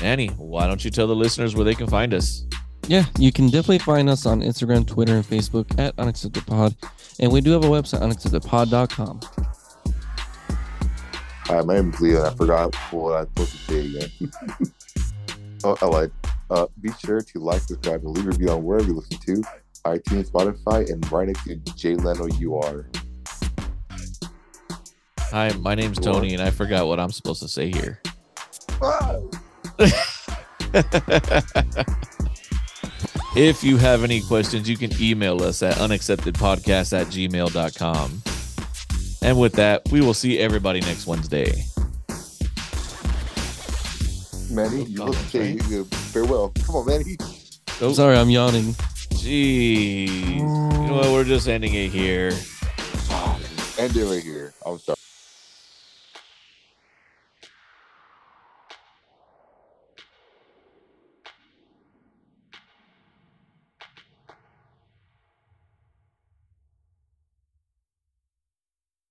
Manny, why don't you tell the listeners where they can find us? Yeah, you can definitely find us on Instagram, Twitter, and Facebook at UnacceptedPod. And we do have a website, unacceptedpod.com. Hi, my name is Leo. I forgot what I was supposed to say again. oh, I lied. Uh, be sure to like, subscribe, and leave a review on wherever you listen to iTunes, Spotify, and right next to Jay Leno, you are. Hi, my name's Tony, and I forgot what I'm supposed to say here. if you have any questions, you can email us at unacceptedpodcast at gmail.com. And with that, we will see everybody next Wednesday. Manny, you look okay. Farewell. Come on, Manny. Oh. Sorry, I'm yawning. Jeez. You know what? We're just ending it here. End it right here. I'm sorry.